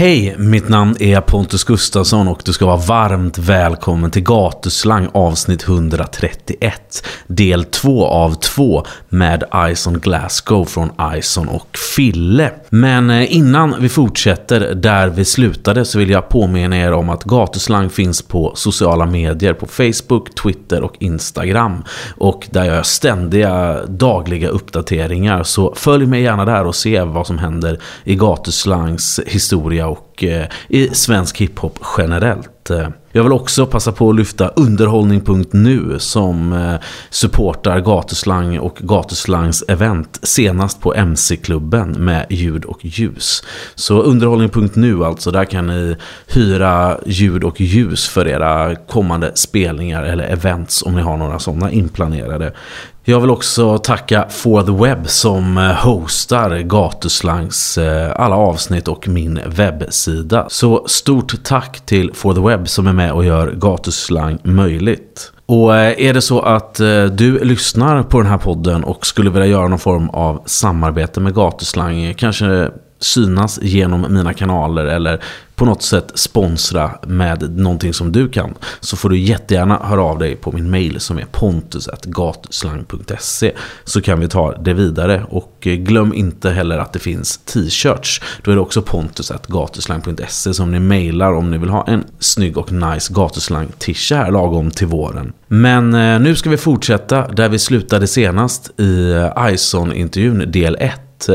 Hej, mitt namn är Pontus Gustafsson och du ska vara varmt välkommen till Gatuslang avsnitt 131. Del 2 av 2 med Ison Glasgow från Ison och Fille. Men eh, innan vi fortsätter där vi slutade så vill jag påminna er om att Gatuslang finns på sociala medier på Facebook, Twitter och Instagram. Och där jag gör ständiga dagliga uppdateringar. Så följ mig gärna där och se vad som händer i Gatuslangs historia och eh, i svensk hiphop generellt. Eh, jag vill också passa på att lyfta underhållning.nu som eh, supportar Gatuslang och Gatuslangs event senast på MC-klubben med ljud och ljus. Så underhållning.nu alltså, där kan ni hyra ljud och ljus för era kommande spelningar eller events om ni har några sådana inplanerade. Jag vill också tacka For the Web som eh, hostar Gatuslangs eh, alla avsnitt och min webbsida. Så stort tack till For the Web som är med och gör Gatuslang möjligt. Och eh, är det så att du lyssnar på den här podden och skulle vilja göra någon form av samarbete med Gatuslang, kanske synas genom mina kanaler eller på något sätt sponsra med någonting som du kan så får du jättegärna höra av dig på min mail som är pontus.gatuslang.se så kan vi ta det vidare och eh, glöm inte heller att det finns t-shirts. Då är det också pontus.gatuslang.se som ni mailar om ni vill ha en snygg och nice gatuslang tisha här lagom till våren. Men eh, nu ska vi fortsätta där vi slutade senast i eh, Ison-intervjun del 1 eh,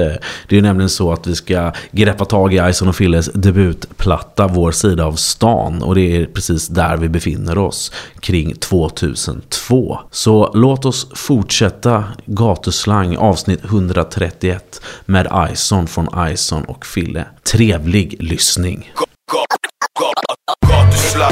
det är nämligen så att vi ska greppa tag i Ison och Filles debutplatta Vår sida av stan. Och det är precis där vi befinner oss kring 2002. Så låt oss fortsätta Gatuslang avsnitt 131 med Ison från Ison och Fille. Trevlig lyssning. Gatuslang.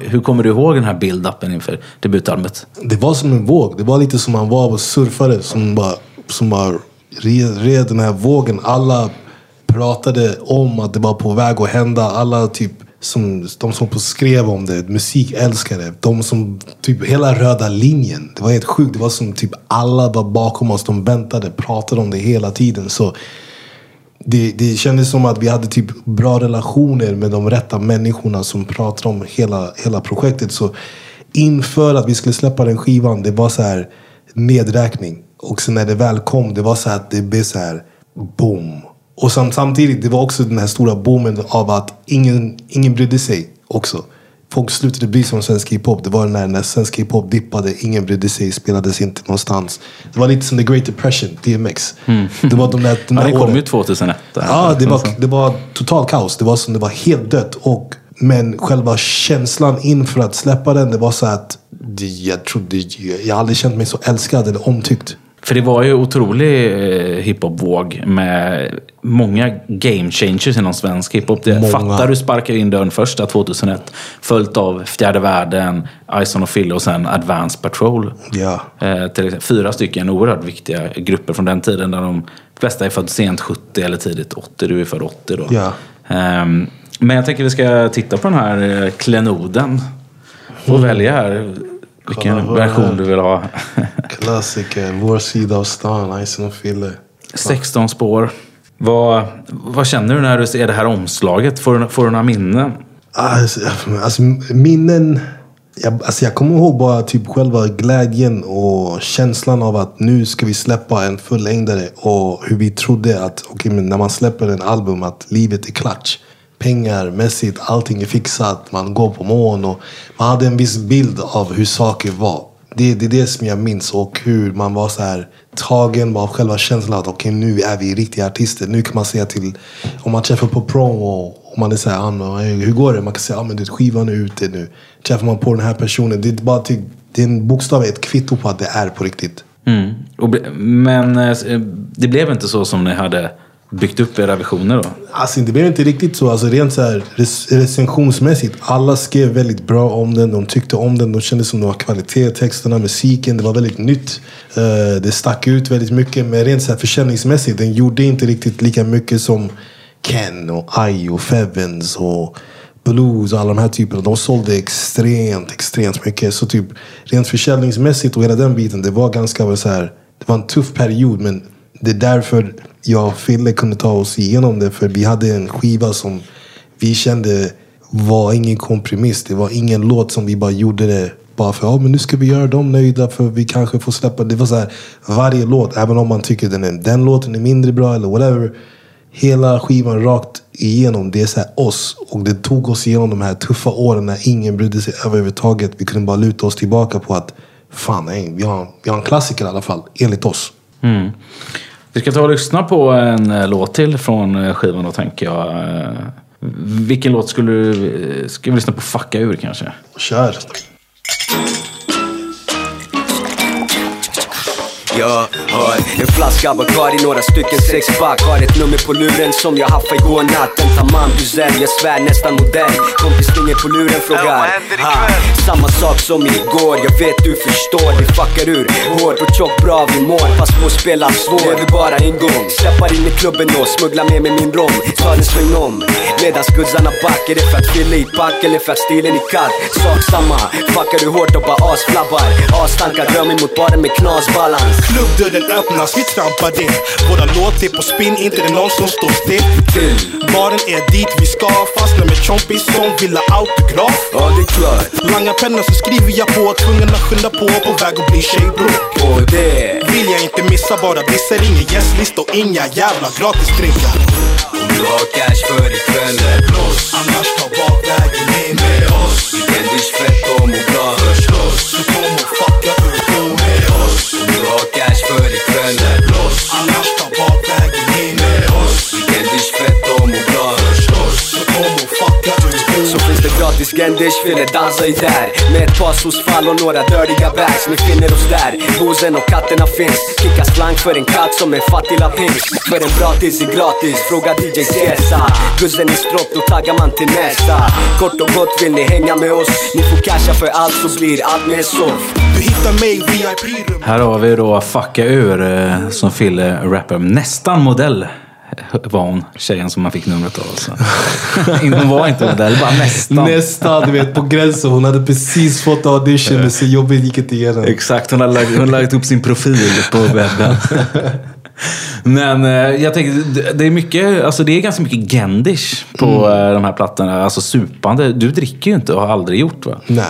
hur kommer du ihåg den här build-upen inför debutalbumet? Det var som en våg. Det var lite som man var och surfare som bara, som bara red, red den här vågen. Alla pratade om att det var på väg att hända. Alla typ som, de som skrev om det, musikälskare. De som, typ hela röda linjen. Det var helt sjukt. Det var som typ alla var bakom oss. De väntade, pratade om det hela tiden. Så det, det kändes som att vi hade typ bra relationer med de rätta människorna som pratade om hela, hela projektet. Så inför att vi skulle släppa den skivan, det var så här nedräkning. Och sen när det väl kom, det var så att det blev så här boom. Och samtidigt, det var också den här stora boomen av att ingen, ingen brydde sig också folk slutade bry sig om svensk hiphop. Det var när, när svensk hiphop dippade, ingen brydde sig, spelades inte någonstans. Det var lite som the Great Depression, DMX. Mm. Det var de där, de där ja, det kom ju 2001. Ja, det var, det var total kaos. Det var som det var helt dött. Och, men själva känslan inför att släppa den, det var så att jag trodde, jag har aldrig känt mig så älskad eller omtyckt. För det var ju otrolig eh, hiphop-våg med många game changers inom svensk hiphop. Fattar du sparkar in dörren första 2001. Följt av Fjärde Världen, Ison och Phil och sen Advance Patrol. Ja. Eh, fyra stycken oerhört viktiga grupper från den tiden. Där de flesta är födda sent 70 eller tidigt 80. Du är född 80 då. Ja. Um, men jag tänker vi ska titta på den här eh, klenoden. Och mm. välja här. Vilken version du vill ha. Klassiker. Vår sida av stan, Ison och Fille. 16 spår. Vad, vad känner du när du ser det här omslaget? Får, får du några minnen? Alltså, alltså minnen... Jag, alltså jag kommer ihåg bara typ själva glädjen och känslan av att nu ska vi släppa en fullängdare. Och hur vi trodde att okay, men när man släpper en album att livet är klart pengar mässigt, allting är fixat, man går på mån och man hade en viss bild av hur saker var. Det, det är det som jag minns och hur man var så här tagen av själva känslan att okej okay, nu är vi riktiga artister. Nu kan man säga till, om man träffar på prom och, och man är såhär, ah, hur går det? Man kan säga, ah, men du, skivan är ute nu. Träffar man på den här personen, det är bara till, det är en bokstav, ett kvitto på att det är på riktigt. Mm. Och, ble- men eh, eh, det blev inte så som ni hade byggt upp era visioner då? Alltså det blev inte riktigt så. Alltså rent så här recensionsmässigt. Alla skrev väldigt bra om den. De tyckte om den. De kände som det var kvalitet. Texterna, musiken. Det var väldigt nytt. Eh, det stack ut väldigt mycket. Men rent så här försäljningsmässigt. Den gjorde inte riktigt lika mycket som Ken och I och Fevens och Blues och alla de här typerna. De sålde extremt, extremt mycket. Så typ rent försäljningsmässigt och hela den biten. Det var ganska så här. Det var en tuff period. Men det är därför jag och Fille kunde ta oss igenom det. För vi hade en skiva som vi kände var ingen kompromiss. Det var ingen låt som vi bara gjorde det bara för ja, men nu ska vi göra dem nöjda för vi kanske får släppa. Det var så här, varje låt, även om man tycker den, är, den låten är mindre bra eller whatever. Hela skivan rakt igenom, det är så här oss. Och det tog oss igenom de här tuffa åren när ingen brydde sig överhuvudtaget. Vi kunde bara luta oss tillbaka på att fan, nej, vi, har, vi har en klassiker i alla fall, enligt oss. Mm. Vi ska ta och lyssna på en eh, låt till från eh, skivan då tänker jag. Eh, vilken låt skulle du... Ska vi lyssna på Fucka ur kanske? Kör! Jag har en flaska Bacardi, några stycken sexpack. Har ett nummer på luren som jag haffade igår natt En tamam Güzel, jag svär nästan modell Kompis ringer på luren, frågar ha, Samma sak som igår, jag vet du förstår Det fuckar ur, hårt och tjockt bra vi mår. Pass på att spela svår, lever bara en gång. Släppar in i klubben då, smugglar med mig min rom. Tar en sväng om, medans guzzarna backar Det för att fylla i pack eller för att stilen är katt. Sak samma, fuckar du hårt och bara asflabbar? Astankar, rör mig mot baren med knasbalans Klubbdörren öppnas, vi trampar in Våra låt är på spinn, inte det någon som står still. Baren är dit vi ska Fastnar med chompis som vill ha autograf. Ja det är klart, Langar penna så skriver jag på Tvungen att skynda på, på väg att bli tjejbror. Och det. Vill jag inte missa, bara disser Ingen gästlista och inga jävla gratis drinkar. Om du har cash för ikväll Blås, annars ta bakvägen in med oss. Vi kan dish fett och må bra. Först loss, kom och fucka du har cash för ikväll Blås, annars ta bakvägen gratis Gendish, ville dansa i där. Med ett par sousfall och några dirtiga bags. Ni finner oss där, bosen och katterna finns. Kicka slang för en katt som en fattig lapins För en bra tids är gratis, fråga DJ Cesa Guzzen i stropp, då taggar man till nästa Kort och gott vill ni hänga med oss. Ni får casha för allt så blir allt mer soft Du hittar mig i VIP-rum Här har vi då Fucka ur eh, som Fille rappar. Nästan modell var hon, tjejen som man fick numret av. Så. hon var inte modell, bara nästan. Nästan, du vet på gränsen. Hon hade precis fått audition men så jobbet gick inte igenom. Exakt, hon har lagt, hon lagt upp sin profil på webben. Men eh, jag tänker, det- är mycket, alltså det är ganska mycket gendish på eh, de här plattorna. Alltså supande. Du dricker ju inte och har aldrig gjort va? Nej.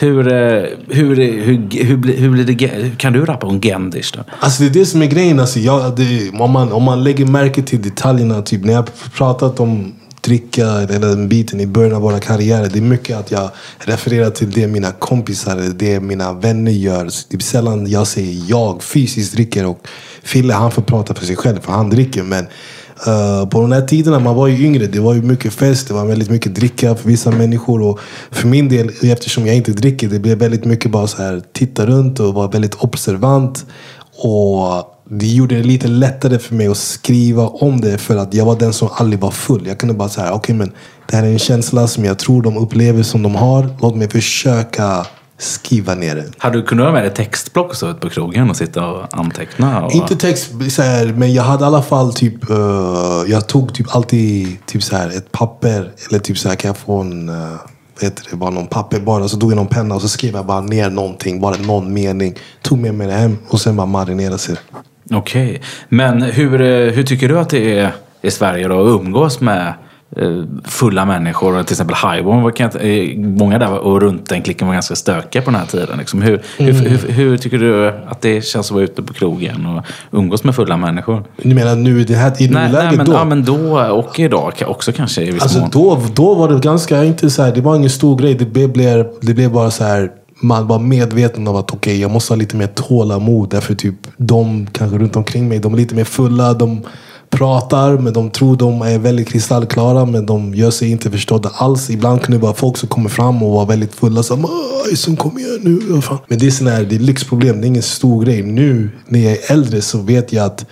Hur, eh, hur, hur, hur, hur, blir det, hur kan du rappa om gendish då? Alltså det är det som är grejen. Alltså, jag, det, om, man, om man lägger märke till detaljerna. Typ när jag pratat om dricka eller den biten i början av våra karriärer. Det är mycket att jag refererar till det mina kompisar det mina vänner gör. Det typ är sällan jag säger jag fysiskt dricker. Och Fille han får prata för sig själv för han dricker. Men Eh, på de här tiderna man var ju yngre. Det var ju mycket fest. Det var väldigt mycket dricka för vissa människor. Och för min del, eftersom jag inte dricker. Det blev väldigt mycket bara så här titta runt och vara väldigt observant. Och det gjorde det lite lättare för mig att skriva om det för att jag var den som aldrig var full. Jag kunde bara säga, okej men det här är en känsla som jag tror de upplever som de har. Låt mig försöka skriva ner det. Hade du kunnat ha med dig textblock och så ut på krogen och sitta och anteckna? Och... Inte text, så här, men jag hade i alla fall typ, eh, jag tog typ alltid typ så här, ett papper. Eller typ så här, kan jag få en, uh, vad heter det, bara någon papper bara. Så tog jag någon penna och så skrev jag bara ner någonting, bara någon mening. Tog med mig det hem och sen bara marinerade sig. Okej. Men hur, eh, hur tycker du att det är i Sverige då att umgås med fulla människor? Till exempel Highborn, var kan eh, många där och runt den klicken var ganska stökiga på den här tiden. Liksom. Hur, hur, hur, hur tycker du att det känns att vara ute på krogen och umgås med fulla människor? Du menar nu det här i nuläget nej men, då? ja, men då och idag också kanske i viss Alltså mån. då, då var det ganska, inte så här, det var ingen stor grej. Det blev, det blev bara så här, man var medveten om att okej, jag måste ha lite mer tålamod. Därför typ de kanske runt omkring mig, de är lite mer fulla. De pratar, men de tror de är väldigt kristallklara, men de gör sig inte förstådda alls. Ibland kan det vara folk som kommer fram och var väldigt fulla. Som, som kom igen nu. Fan?" Men det är, sån här, det är lyxproblem, det är ingen stor grej. Nu när jag är äldre så vet jag att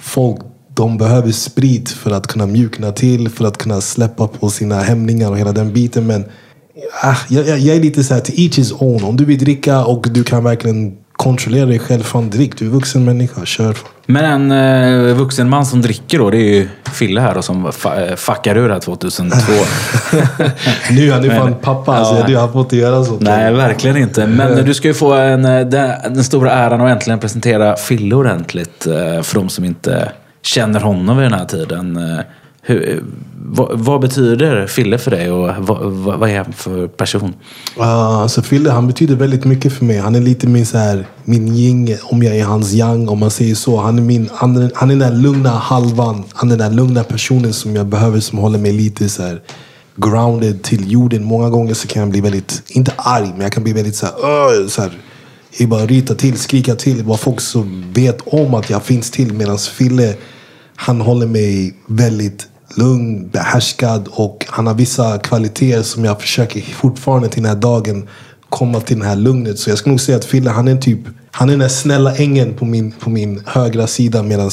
folk de behöver sprit för att kunna mjukna till, för att kunna släppa på sina hämningar och hela den biten. Men ah, jag, jag, jag är lite så här, to each his own. Om du vill dricka och du kan verkligen kontrollera dig själv, fan drick. Du är vuxen människa, kör. Men en eh, vuxen man som dricker då, det är ju Fille här då, som fa- eh, fuckar ur här 2002. Nu är han Men- fan pappa, Ja. så du har fått göra så. Nej, verkligen inte. Men du ska ju få en, eh, den, den stora äran att äntligen presentera Fille ordentligt. eh, För de som inte känner honom vid den här tiden. Hur, vad, vad betyder Fille för dig och vad, vad, vad är han för person? Uh, alltså Fille, han betyder väldigt mycket för mig. Han är lite min, så här, min yin, om jag är hans yang, om man säger så. Han är, min, han, är- han är den där lugna halvan. Han är den där lugna personen som jag behöver, som håller mig lite så här grounded till jorden. Många gånger så kan jag bli väldigt, inte arg, men jag kan bli väldigt så här, uh, så här jag bara rita till, skrika till. Bara folk som vet om att jag finns till. Medan Fille, han håller mig väldigt lugn, behärskad och han har vissa kvaliteter som jag försöker fortfarande till den här dagen komma till det här lugnet. Så jag skulle nog säga att Fille, han är typ, han är den här snälla ängeln på min, på min högra sida medan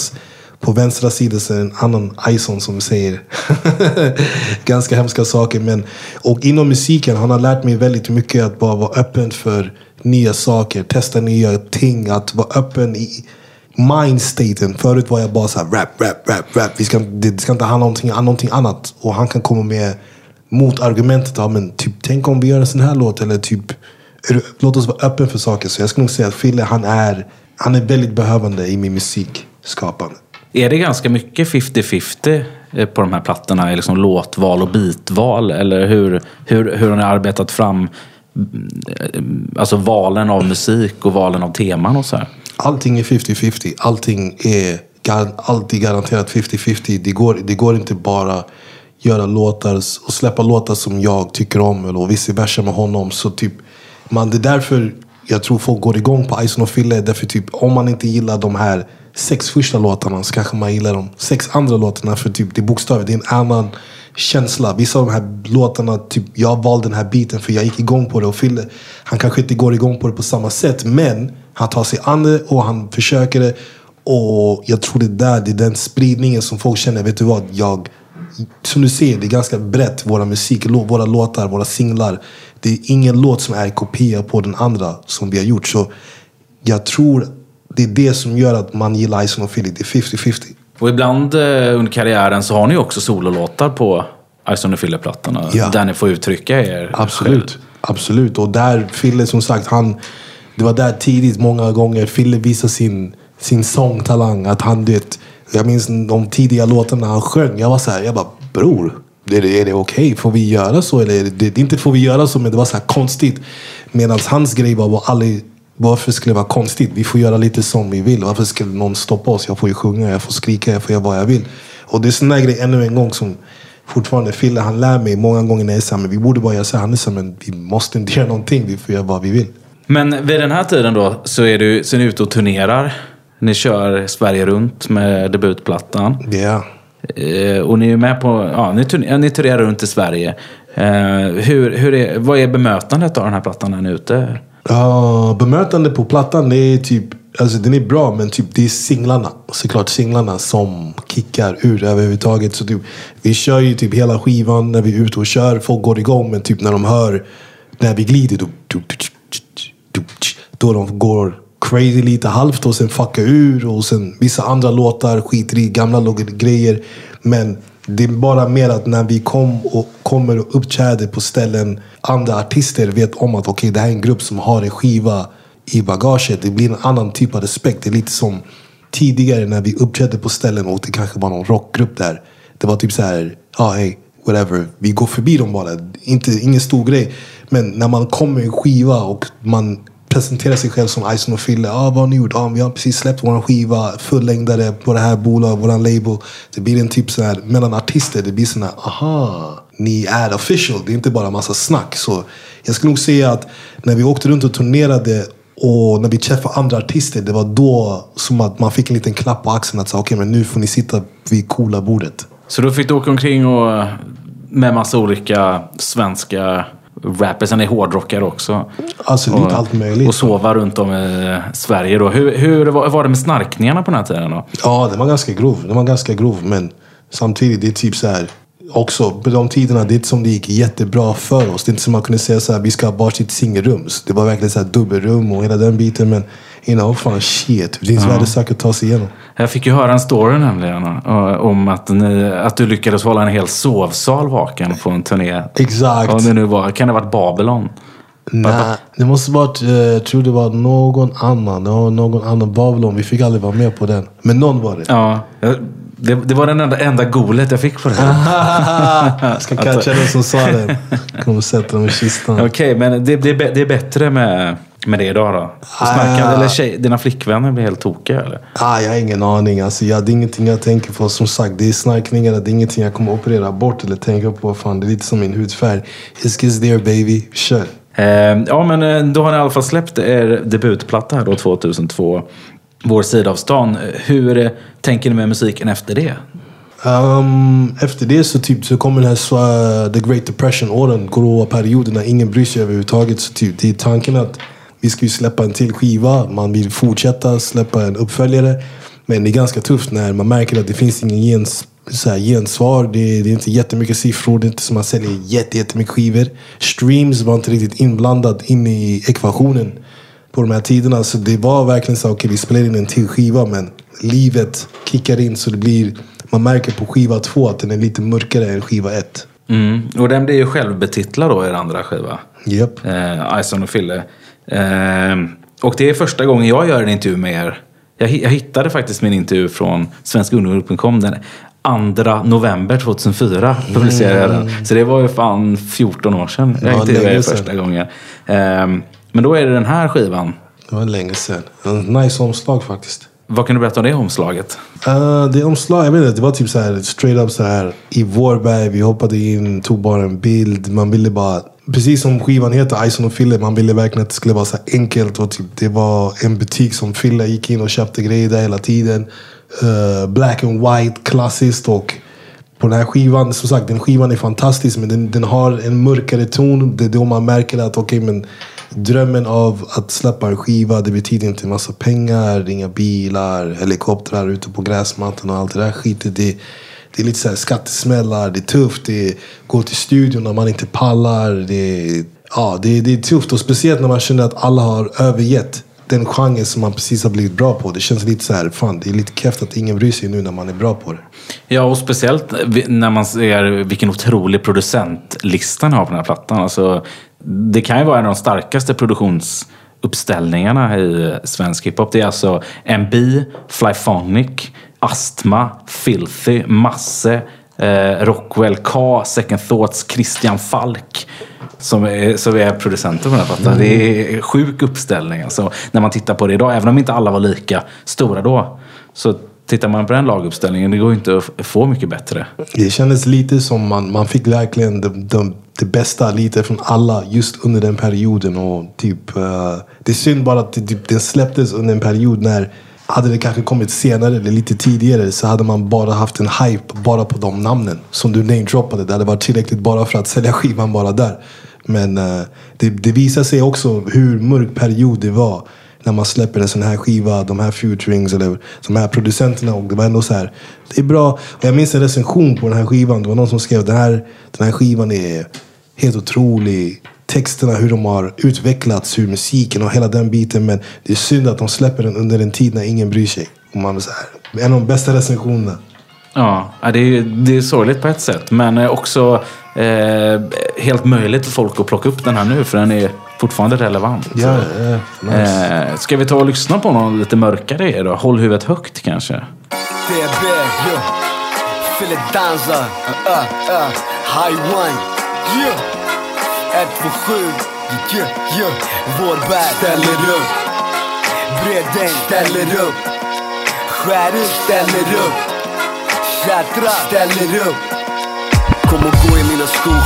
på vänstra sidan så är det en annan Ison som säger ganska hemska saker. Men, och inom musiken, han har lärt mig väldigt mycket att bara vara öppen för nya saker, testa nya ting, att vara öppen i mindstaten. Förut var jag bara så här rap, rap, rap, rap. Vi ska, det ska inte handla om någonting, någonting annat. Och han kan komma med motargumentet. Ja, men typ, tänk om vi gör en sån här låt. Eller typ, du- låt oss vara öppen för saker. Så jag skulle nog säga att Fille, han är, han är väldigt behövande i min musikskapande. Är det ganska mycket 50-50 eh, på de här plattorna? Liksom låtval och bitval? Eller hur, hur, hur har ni arbetat fram Eh, alltså valen av musik och valen av teman och så här? Allting är 50-50. Allting är alltid garanterat 50-50. Det går, det går inte bara göra låtar och släppa låtar som jag tycker om eller och vice versa med honom. Så typ, man, det är därför jag tror folk går igång på Ison och Fille. Därför typ, om man inte gillar de här sex första låtarna så kanske man gillar de sex andra låtarna. För typ, det är bokstavligt, det är en annan känsla. Vissa av de här låtarna, typ, jag valde den här biten för jag gick igång på det. Och Fille, han kanske inte går igång på det på samma sätt. Men han tar sig an det och han försöker det. Och jag tror det är där, det är den spridningen som folk känner. Vet du vad? Jag, som du ser, det är ganska brett. Våra musik, våra låtar, våra singlar. Det är ingen låt som är kopia på den andra som vi har gjort. Så jag tror det är det som gör att man gillar Ison och Philly. Det är 50-50. Och ibland eh, under karriären så har ni också sololåtar på Ison Fille-plattorna. Ja. Där ni får uttrycka er Absolut. själv. Absolut. Och där, Fille som sagt, han, det var där tidigt många gånger Fille visade sin, sin sångtalang. Att han, du vet, jag minns de tidiga låtarna han sjöng. Jag var så här, jag bara, bror. Är det, är det okej? Får vi göra så? Eller det, inte får vi göra så, men det var så konstigt. Medan hans grej var, var aldrig, varför skulle det vara konstigt? Vi får göra lite som vi vill. Varför skulle någon stoppa oss? Jag får ju sjunga, jag får skrika, jag får göra vad jag vill. Och det är sån där grej ännu en gång som fortfarande Fille, han lär mig många gånger när jag säger vi borde bara göra så här. Han är så här, men vi måste inte göra någonting. Vi får göra vad vi vill. Men vid den här tiden då så är, du, så är ni ute och turnerar. Ni kör Sverige runt med debutplattan. Ja. Eh, och ni är med på, ja, ni, turner, ni turnerar runt i Sverige. Eh, hur, hur är, vad är bemötandet av den här plattan när ni är ute? Uh, bemötande på plattan, det är typ, alltså den är bra men typ det är singlarna. Såklart singlarna som kickar ur överhuvudtaget. Så typ, vi kör ju typ hela skivan när vi är ute och kör. Folk går igång men typ när de hör när vi glider då, då, de går crazy lite halvt och sen fuckar ur. Och sen vissa andra låtar skiter i gamla grejer. Men det är bara mer att när vi kom och kommer och uppträder på ställen andra artister vet om att okej, det här är en grupp som har en skiva i bagaget. Det blir en annan typ av respekt. Det är lite som tidigare när vi uppträdde på ställen och det kanske var någon rockgrupp där. Det var typ så här, ah, ja hej, whatever. Vi går förbi dem bara. Inte, ingen stor grej. Men när man kommer med en skiva och man presentera sig själv som Ison och Fille. Ah, vad har ni gjort? Ah, vi har precis släppt vår skiva, fullängdare på det här bolaget, våran label. Det blir en typ så här, mellan artister, det blir sån här, aha, ni är official. Det är inte bara massa snack. Så jag skulle nog säga att när vi åkte runt och turnerade Och när vi träffade andra artister, det var då som att man fick en liten klapp på axeln. Att säga, okej, men nu får ni sitta vid coola bordet. Så då fick du åka omkring och med massa olika svenska rappers, han är hårdrockare också. Alltså lite och, allt möjligt. Och sova runt om i Sverige då. Hur, hur var, var det med snarkningarna på den här tiden då? Ja, den var ganska grov. Den var ganska grov, men samtidigt, det är typ så här. Också på de tiderna, det är inte som det gick jättebra för oss. Det är inte som man kunde säga så här, vi ska ha varsitt singelrum. Det var verkligen så här dubbelrum och hela den biten. Men know, fan shit. Det finns värre saker att ta sig igenom. Jag fick ju höra en story nämligen eh, om att, ni, att du lyckades hålla en hel sovsal vaken på en turné. Exakt. Om det nu var, kan det ha varit Babylon? Nej, det måste varit, eh, jag tror det var någon annan. Någon annan Babylon. Vi fick aldrig vara med på den. Men någon var det. Ja, det, det var den enda, enda golet jag fick på det. Jag ska catcha den som sa det. Kommer sätta dem i kistan. Okej, men det, det, det är bättre med, med det idag då? Snarkar, Ah. eller tjej, dina flickvänner blir helt tokiga eller? Ah, jag har ingen aning. Alltså, jag, det är ingenting jag tänker på. Som sagt, det är snarkningarna. Det är ingenting jag kommer operera bort eller tänka på. Fan, det är lite som min hudfärg. It's just there baby. Kör. Eh, ja, men eh, då har ni i alla fall släppt er debutplatta här då 2002. Vår sida av stan. Hur tänker ni med musiken efter det? Um, efter det så, typ, så kommer den här swa- The Great Depression-åren, gråa perioden när ingen bryr sig överhuvudtaget. Så typ, det är tanken att vi ska ju släppa en till skiva. Man vill fortsätta släppa en uppföljare. Men det är ganska tufft när man märker att det finns ingen gens, så här, gensvar. Det är, det är inte jättemycket siffror. Det är inte som att man säljer jätte, jättemycket skivor. Streams var inte riktigt inblandad in i ekvationen på de här tiderna. Så det var verkligen så okej okay, vi spelar in en till skiva men livet kickar in så det blir, man märker på skiva två att den är lite mörkare än skiva ett. Mm. Och den blir ju självbetitlad då, er andra skiva. Japp. Eh, Ison och Fille. Eh, och det är första gången jag gör en intervju med er. Jag, hi- jag hittade faktiskt min intervju från svenskunderhållning.com den 2 november 2004. Publicerade jag den. Så det var ju fan 14 år sedan jag Ja, intervjuade er första gången. Eh, men då är det den här skivan. Det var länge sedan. En nice omslag faktiskt. Vad kan du berätta om det omslaget? Uh, det omslaget, jag vet inte, det var typ så här straight up så här i Vårberg. Vi hoppade in, tog bara en bild. Man ville bara, precis som skivan heter, Ison och Fille. Man ville verkligen att det skulle vara så enkelt. Och typ, det var en butik som Fille gick in och köpte grejer där hela tiden. Uh, black and white, klassiskt. Och på den här skivan, som sagt, den skivan är fantastisk. Men den, den har en mörkare ton. Det är då man märker att okej, men drömmen av att släppa en skiva, det betyder inte en massa pengar, inga bilar, helikoptrar ute på gräsmattan och allt det där skitet. Det, det är lite så här skattesmällar, det är tufft, det är gå till studion när man inte pallar. Det, ja, det, det är tufft och speciellt när man känner att alla har övergett den genren som man precis har blivit bra på. Det känns lite så här, fan det är lite kräft att ingen bryr sig nu när man är bra på det. Ja, och speciellt när man ser vilken otrolig producentlistan har på den här plattan. Alltså, det kan ju vara en av de starkaste produktionsuppställningarna i svensk hiphop. Det är alltså MB, Flyphonic, Astma, Filthy, Masse, eh, Rockwell K, Second Thoughts, Christian Falk. Som är, som är producenter på den här plattan. Det är sjuk uppställning. Alltså, när man tittar på det idag, även om inte alla var lika stora då. Så tittar man på den laguppställningen, det går inte att få mycket bättre. Det kändes lite som man, man fick verkligen det, det, det bästa lite från alla just under den perioden. Och typ, eh, det är synd bara att det, typ, den släpptes under en period när hade det kanske kommit senare eller lite tidigare så hade man bara haft en hype bara på de namnen som du namedroppade. Det hade varit tillräckligt bara för att sälja skivan bara där. Men eh, det, det visar sig också hur mörk period det var när man släpper en sån här skiva, de här futurings eller de här producenterna. Och det var ändå så här, det är bra. Och jag minns en recension på den här skivan. Det var någon som skrev den här, den här skivan är helt otrolig. Texterna, hur de har utvecklats, hur musiken och hela den biten. Men det är synd att de släpper den under en tid när ingen bryr sig. Och man är så här, en av de bästa recensionerna. Ja, det är, det är sorgligt på ett sätt. Men eh, också eh, helt möjligt för folk att plocka upp den här nu. För den är fortfarande relevant. Ja, ja, nice. Eh, ska vi ta och lyssna på någon lite mörkare då? Håll huvudet högt kanske. DB, yeah. Fille dansa, uh, uh, uh. High one, yeah. 127, yeah, yeah. Vårberg ställer upp. Bredäng ställer upp. Skär ut ställer upp. Tjattra ställer upp. Kom och gå i mina skor.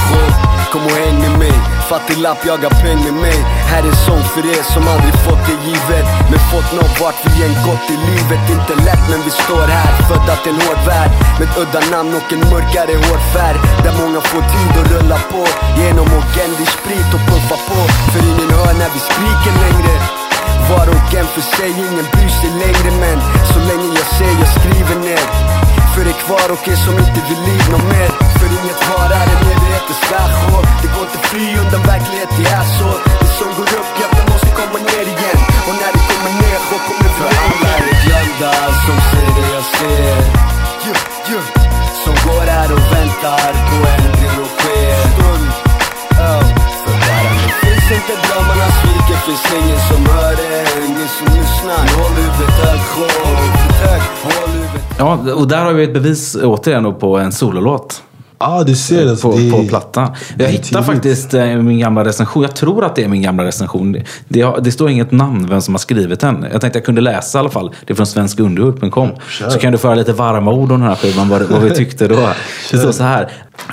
Kom och häng med mig. Fattig lapp jagar peng med mig. Här är en sång för er som aldrig fått det givet. Men fått nå vart vi än gått i livet. Inte lätt men vi står här, födda till en hård värld. Med udda namn och en mörkare hårfärg Där många får tid att rulla på. Genom ogendig sprit och puffa på. För ingen hör när vi skriker längre. Var och en för sig, ingen bryr sig längre. Men Så länge jag ser, jag skriver ner. För er kvar och er som inte vill liv nåt mer inget var är en evighet är svärd Det går inte fly undan verklighet, det är så Det som går upp, ja det måste komma ner igen Och när det kommer ner, då kommer vi alla är glömda som ser det jag ser yeah, yeah. Som går här och väntar på ändring och sker Stund, oh. För bara det finns inte drömmarna sviker Finns ingen som hör det, ingen som lyssnar Håll huvudet högt, håll huvudet högt, håll huvudet Ja, och där har vi ett bevis återigen på en sololåt. Ja, du ser. Alltså, på, det, på plattan. det Jag tidigt. faktiskt eh, min gamla recension. Jag tror att det är min gamla recension. Det, det, har- det står inget namn vem som har skrivit den. Jag tänkte jag kunde läsa i alla fall. Det är från svenskunderhud.com. Kör. Så kan du föra lite varma ord om den här skivan, vad, vad vi tyckte då. Det står så här.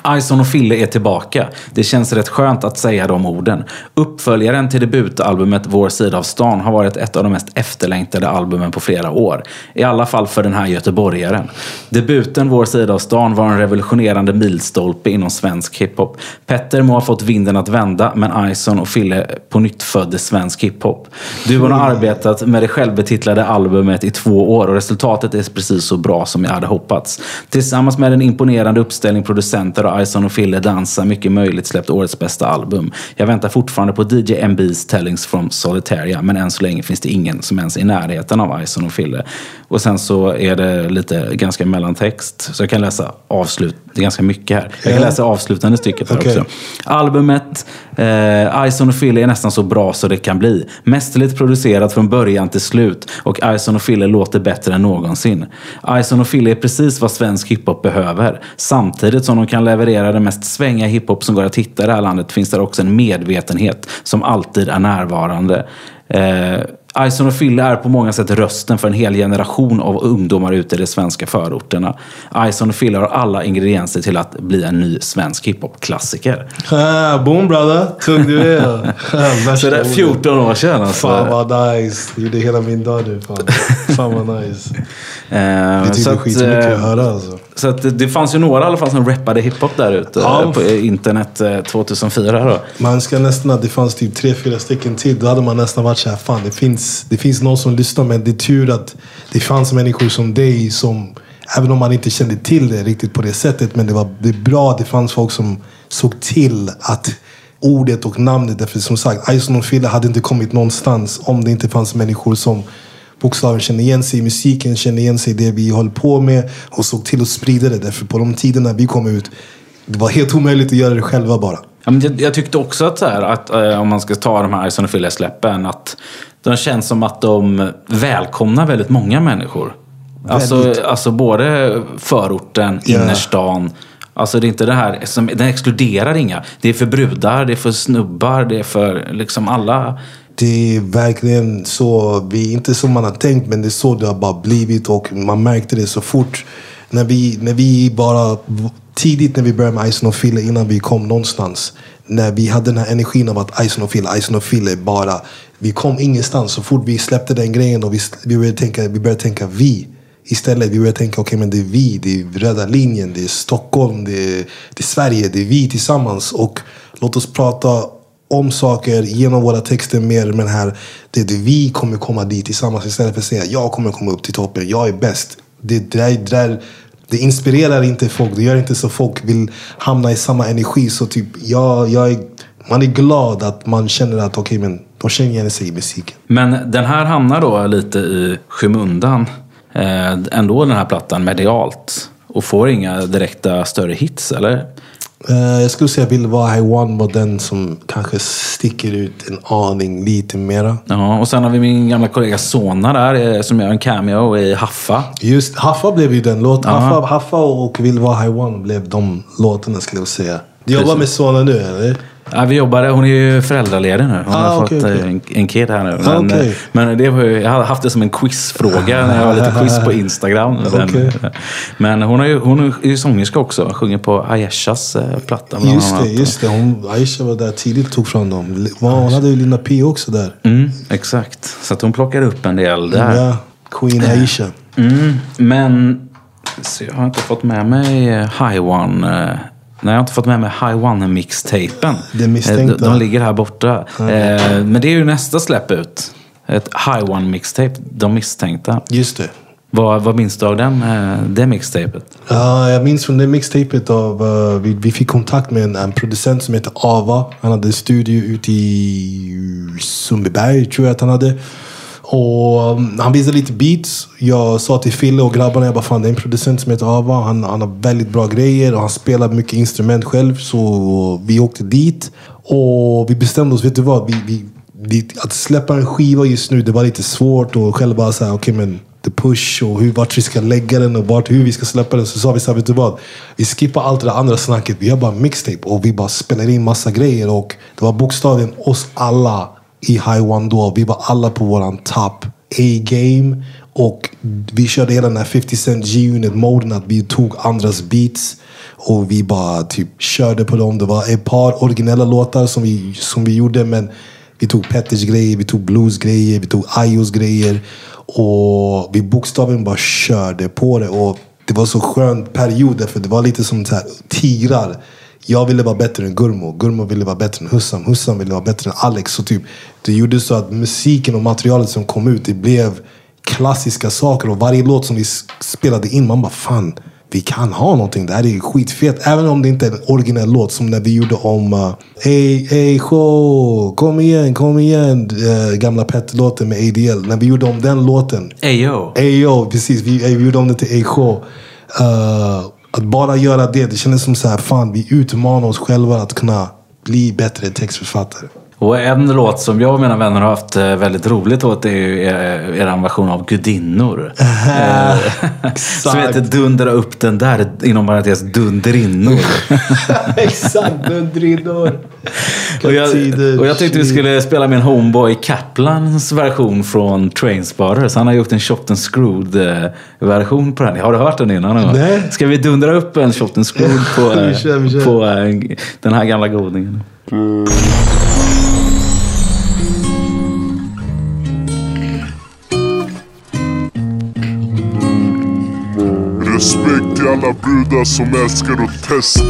Ison och Fille är tillbaka. Det känns rätt skönt att säga de orden. Uppföljaren till debutalbumet Vår sida av stan har varit ett av de mest efterlängtade albumen på flera år. I alla fall för den här göteborgaren. Debuten Vår sida av stan var en revolutionerande milstolpe inom svensk hiphop. Petter må ha fått vinden att vända, men Ison och Fille på nytt födde svensk hiphop. Duon har arbetat med det självbetitlade albumet i två år och resultatet är precis så bra som jag hade hoppats. Tillsammans med en imponerande uppställning producenter har Ison och Fille Dansa mycket möjligt släppt årets bästa album. Jag väntar fortfarande på DJ MB's Tellings from Solitaria, men än så länge finns det ingen som ens är i närheten av Ison och Fille. Och sen så är det lite ganska mellantext, så jag kan läsa avslut, det är ganska mycket här. Jag kan läsa avslutande stycket här Okej. också. Albumet eh, Ison och Fille är nästan så bra så det kan bli. Mästerligt producerat från början till slut och Ison och Fille låter bättre än någonsin. Ison och Fille är precis vad svensk hiphop behöver. Samtidigt som de kan leverera den mest svänga hiphop som går att hitta i det här landet finns det också en medvetenhet som alltid är närvarande. Eh, Ison och Fille är på många sätt rösten för en hel generation av ungdomar ute i de svenska förorterna. Ison och Fille har alla ingredienser till att bli en ny svensk hiphop-klassiker. Ah, boom brother, tung du är. Så det är ordet. 14 år sedan alltså. Fan vad nice. Du gjorde hela min dag nu. Fan, fan vad nice. Eh, Det tycker skitmycket eh, att höra alltså. Så att det, fanns ju några i alla fall som rappade hiphop där ute Ja. eh, på internet eh, 2004 då. Man ska nästan, det fanns typ tre, fyra stycken till. Då hade man nästan varit såhär, fan det finns, det finns någon som lyssnar. Men det är tur att det fanns människor som dig som, även om man inte kände till det riktigt på det sättet. Men det var det är bra att det fanns folk som såg till att ordet och namnet, därför som sagt, Ison och Fille hade inte kommit någonstans om det inte fanns människor som bokstavligen känner igen sig i musiken, känner igen sig i det vi håller på med och såg till att sprida det. Därför på de tiderna vi kom ut, det var helt omöjligt att göra det själva bara. Ja, men jag, jag tyckte också att, så här, att eh, om man ska ta de här Ison och Fille-släppen, att de känns som att de välkomnar väldigt många människor. Alltså, Väldigt. alltså både förorten, Ja. innerstan. Alltså det är inte det här, som, den exkluderar inga. Det är för brudar, det är för snubbar, det är för liksom alla. Det är verkligen så, vi, inte som man har tänkt, men det är så det har bara blivit. Och man märkte det så fort. När vi, när vi bara, tidigt när vi började med Ison och Fille, innan vi kom någonstans. När vi hade den här energin av att Ison och Fille, Ison och Fille bara. Vi kom ingenstans. Så fort vi släppte den grejen och vi, vi, började, tänka, vi började tänka vi. Istället vi började tänka, okej men det är vi, det är röda linjen, det är Stockholm, det är, det är Sverige, det är vi tillsammans. Och låt oss prata om saker genom våra texter mer. med den här, det är det vi kommer komma dit tillsammans istället för att säga jag kommer komma upp till toppen, jag är bäst. Det, det, där, det, där, det inspirerar inte folk, det gör inte så folk vill hamna i samma energi. Så typ, jag, jag är, man är glad att man känner att okej, men de känner igen sig i musiken. Men den här hamnar då lite i skymundan. Eh, ändå den här plattan medialt. Och får inga direkta större hits, eller? Eh, jag skulle säga Vill vara I One var den som kanske sticker ut en aning lite mera. Ja, och sen har vi min gamla kollega Sona där eh, som gör en cameo i Haffa. Just Haffa blev ju den låten. Haffa, Haffa och Vill vara One blev de låtarna skulle jag säga. Du jobbar med Sona nu eller? Ja, vi jobbade, hon är ju föräldraledig nu. Hon Ah, har okej, fått okej. eh, En, en kid här nu. Ah, Men, okej. eh, men det var, ju- jag hade haft det som en quizfråga när jag var lite quiz på Instagram. Den- Okej. Men hon, är ju, hon är ju sångerska också. Sjunger på Ayeshas eh, platta bland Just det, just det. Hon, Aisha var där tidigt tog fram dem. Hon hade ju Lina P också där. Mm, exakt. Så hon plockar upp en del där. Ja, Queen Aisha. Mm, men så jag har inte fått med mig eh, High One. Nej, jag har inte fått med mig High One-mixtapen. Det misstänkta. Eh, De, de ligger här borta. Eh, Men det är ju nästa släpp ut. Ett High One-mixtape. De misstänkta. Just det. Vad, vad minns du av den, eh, det mixtapet? Ja, jag minns från det mixtapet av, eh, vi, vi fick kontakt med en, en producent som heter Ava. Han hade en studio ute i Sundbyberg, tror jag att han hade. Och mm, han visade lite beats. Jag sa till Fille och grabbarna, jag bara fan det är en producent som heter Ava. Han, han har väldigt bra grejer och han spelar mycket instrument själv. Så vi åkte dit. Och vi bestämde oss, vet du vad? Vi, vi, vi, att släppa en skiva just nu, det var lite svårt. Och själv bara såhär, okej men the push och hur, vart vi ska lägga den och vart, hur vi ska släppa den. Så sa vi så här, vet du vad? Vi skippar allt det där andra snacket. Vi gör bara mixtape och vi bara spelar in massa grejer. Och det var bokstavligen oss alla i Haiwan då. Vi var alla på våran top A-game. Och vi körde hela den här 50 Cent G-Unit-moden. Att vi tog andras beats. Och vi bara typ körde på dem. Det var ett par originella låtar som vi, som vi gjorde. Men vi tog Petters grejer, vi tog Blues grejer, vi tog Ayos grejer. Och vi bokstavligen bara körde på det. Och det var så skön period för det var lite som så här, tigrar. Jag ville vara bättre än Gurmo. Gurmo ville vara bättre än Hussam. Hussam ville vara bättre än Alex. Så typ, det gjorde så att musiken och materialet som kom ut, det blev klassiska saker. Och varje låt som vi spelade in, man bara fan, vi kan ha någonting. Det här är skitfett. Även om det inte är en originell låt. Som när vi gjorde om uh, Ey, ey, show, kom igen, kom igen. Uh, gamla Petter-låten med ADL. När vi gjorde om den låten. Ayo! Ayo, precis. Vi, vi gjorde om det till Ayo. Uh, att bara göra det, det kändes som så här, fan vi utmanar oss själva att kunna bli bättre textförfattare. Och en låt som jag och mina vänner har haft eh, väldigt roligt åt är ju er, er version av Gudinnor. Eh, som heter Dundra upp den där, inom parentes Dunderinnor. Exakt, dundrinor. och, jag, och jag tyckte vi skulle spela min homeboy Kaplans version från Trainspotters. Han har gjort en Chopped and Screwed eh, version på den. Har du hört den innan? någon gång? Nej. Ska vi dundra upp en Chopped and Screwed på, eh, Vi kör, vi kör. på eh, den här gamla godingen? Respekt till alla brudar som älskar att testa.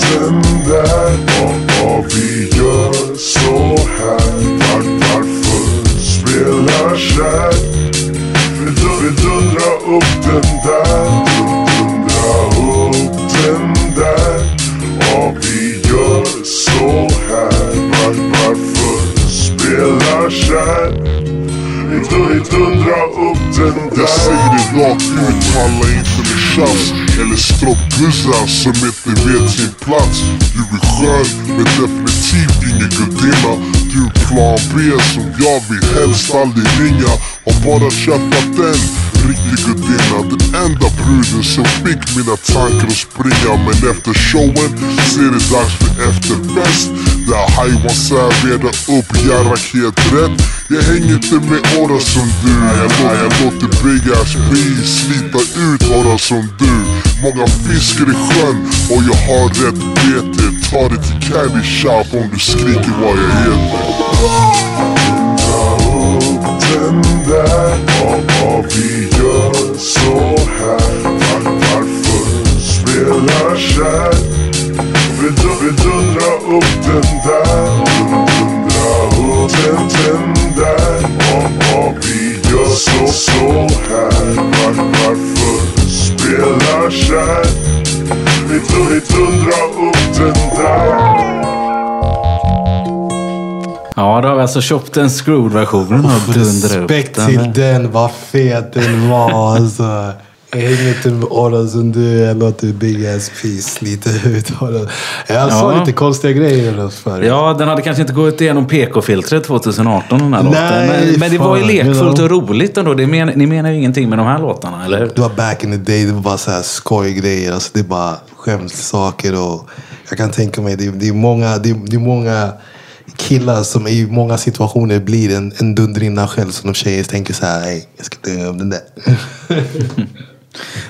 Den där, vad, vad vi gör så här. Var, varför spelar kär? Vi, vi dundrar upp den där. Hunnit dundra upp den där. Jag säger det rakt ut, palla inte med tjafs. Eller stroppguzzar som inte vet sin plats. Du är skön, men definitivt ingen gudinna. Du är plan B som jag vill helst aldrig ringa. Har bara träffat den, riktig gudinna. Den enda bruden som fick mina tankar att springa. Men efter showen så är det dags för efterfest Där hajwan serverar upp Jarrak helt rätt. Jag hänger inte med åra som du. Jag låter, jag låter Big Ass B slita ut åra som du. Många fiskar i sjön och jag har rätt bete. Ta det till Candy Shop om du skriker vad jag heter. Den där vad, vad vi gör så här Var, Varför spelar kär? Vi, dun- vi dundrar upp den där Den, den där vad vi gör så, så här Var, Varför spelar kär? Vi, dun- vi dundrar upp den där Ja, då har vi alltså köpt en screwed versionen och dundrar upp Respekt den. till den, vad fet den var alltså. Jag hänger med Aron som du. Jag låter big ass piece lite ut. Jag sa Ja. lite konstiga grejer förut. Ja, den hade kanske inte gått igenom PK-filtret 2018 den här Nej, låten. Men, men det var ju lekfullt och roligt ändå. Det men, ni menar ju ingenting med de här låtarna, eller hur? Det var back in the day, det var bara så här skojgrejer. Alltså det är bara skämtsaker och jag kan tänka mig, det är, det är, många, det är, det är många killar som i många situationer blir en, en dundrinna själv. Som de tjejer tänker så här, jag ska dö av den där.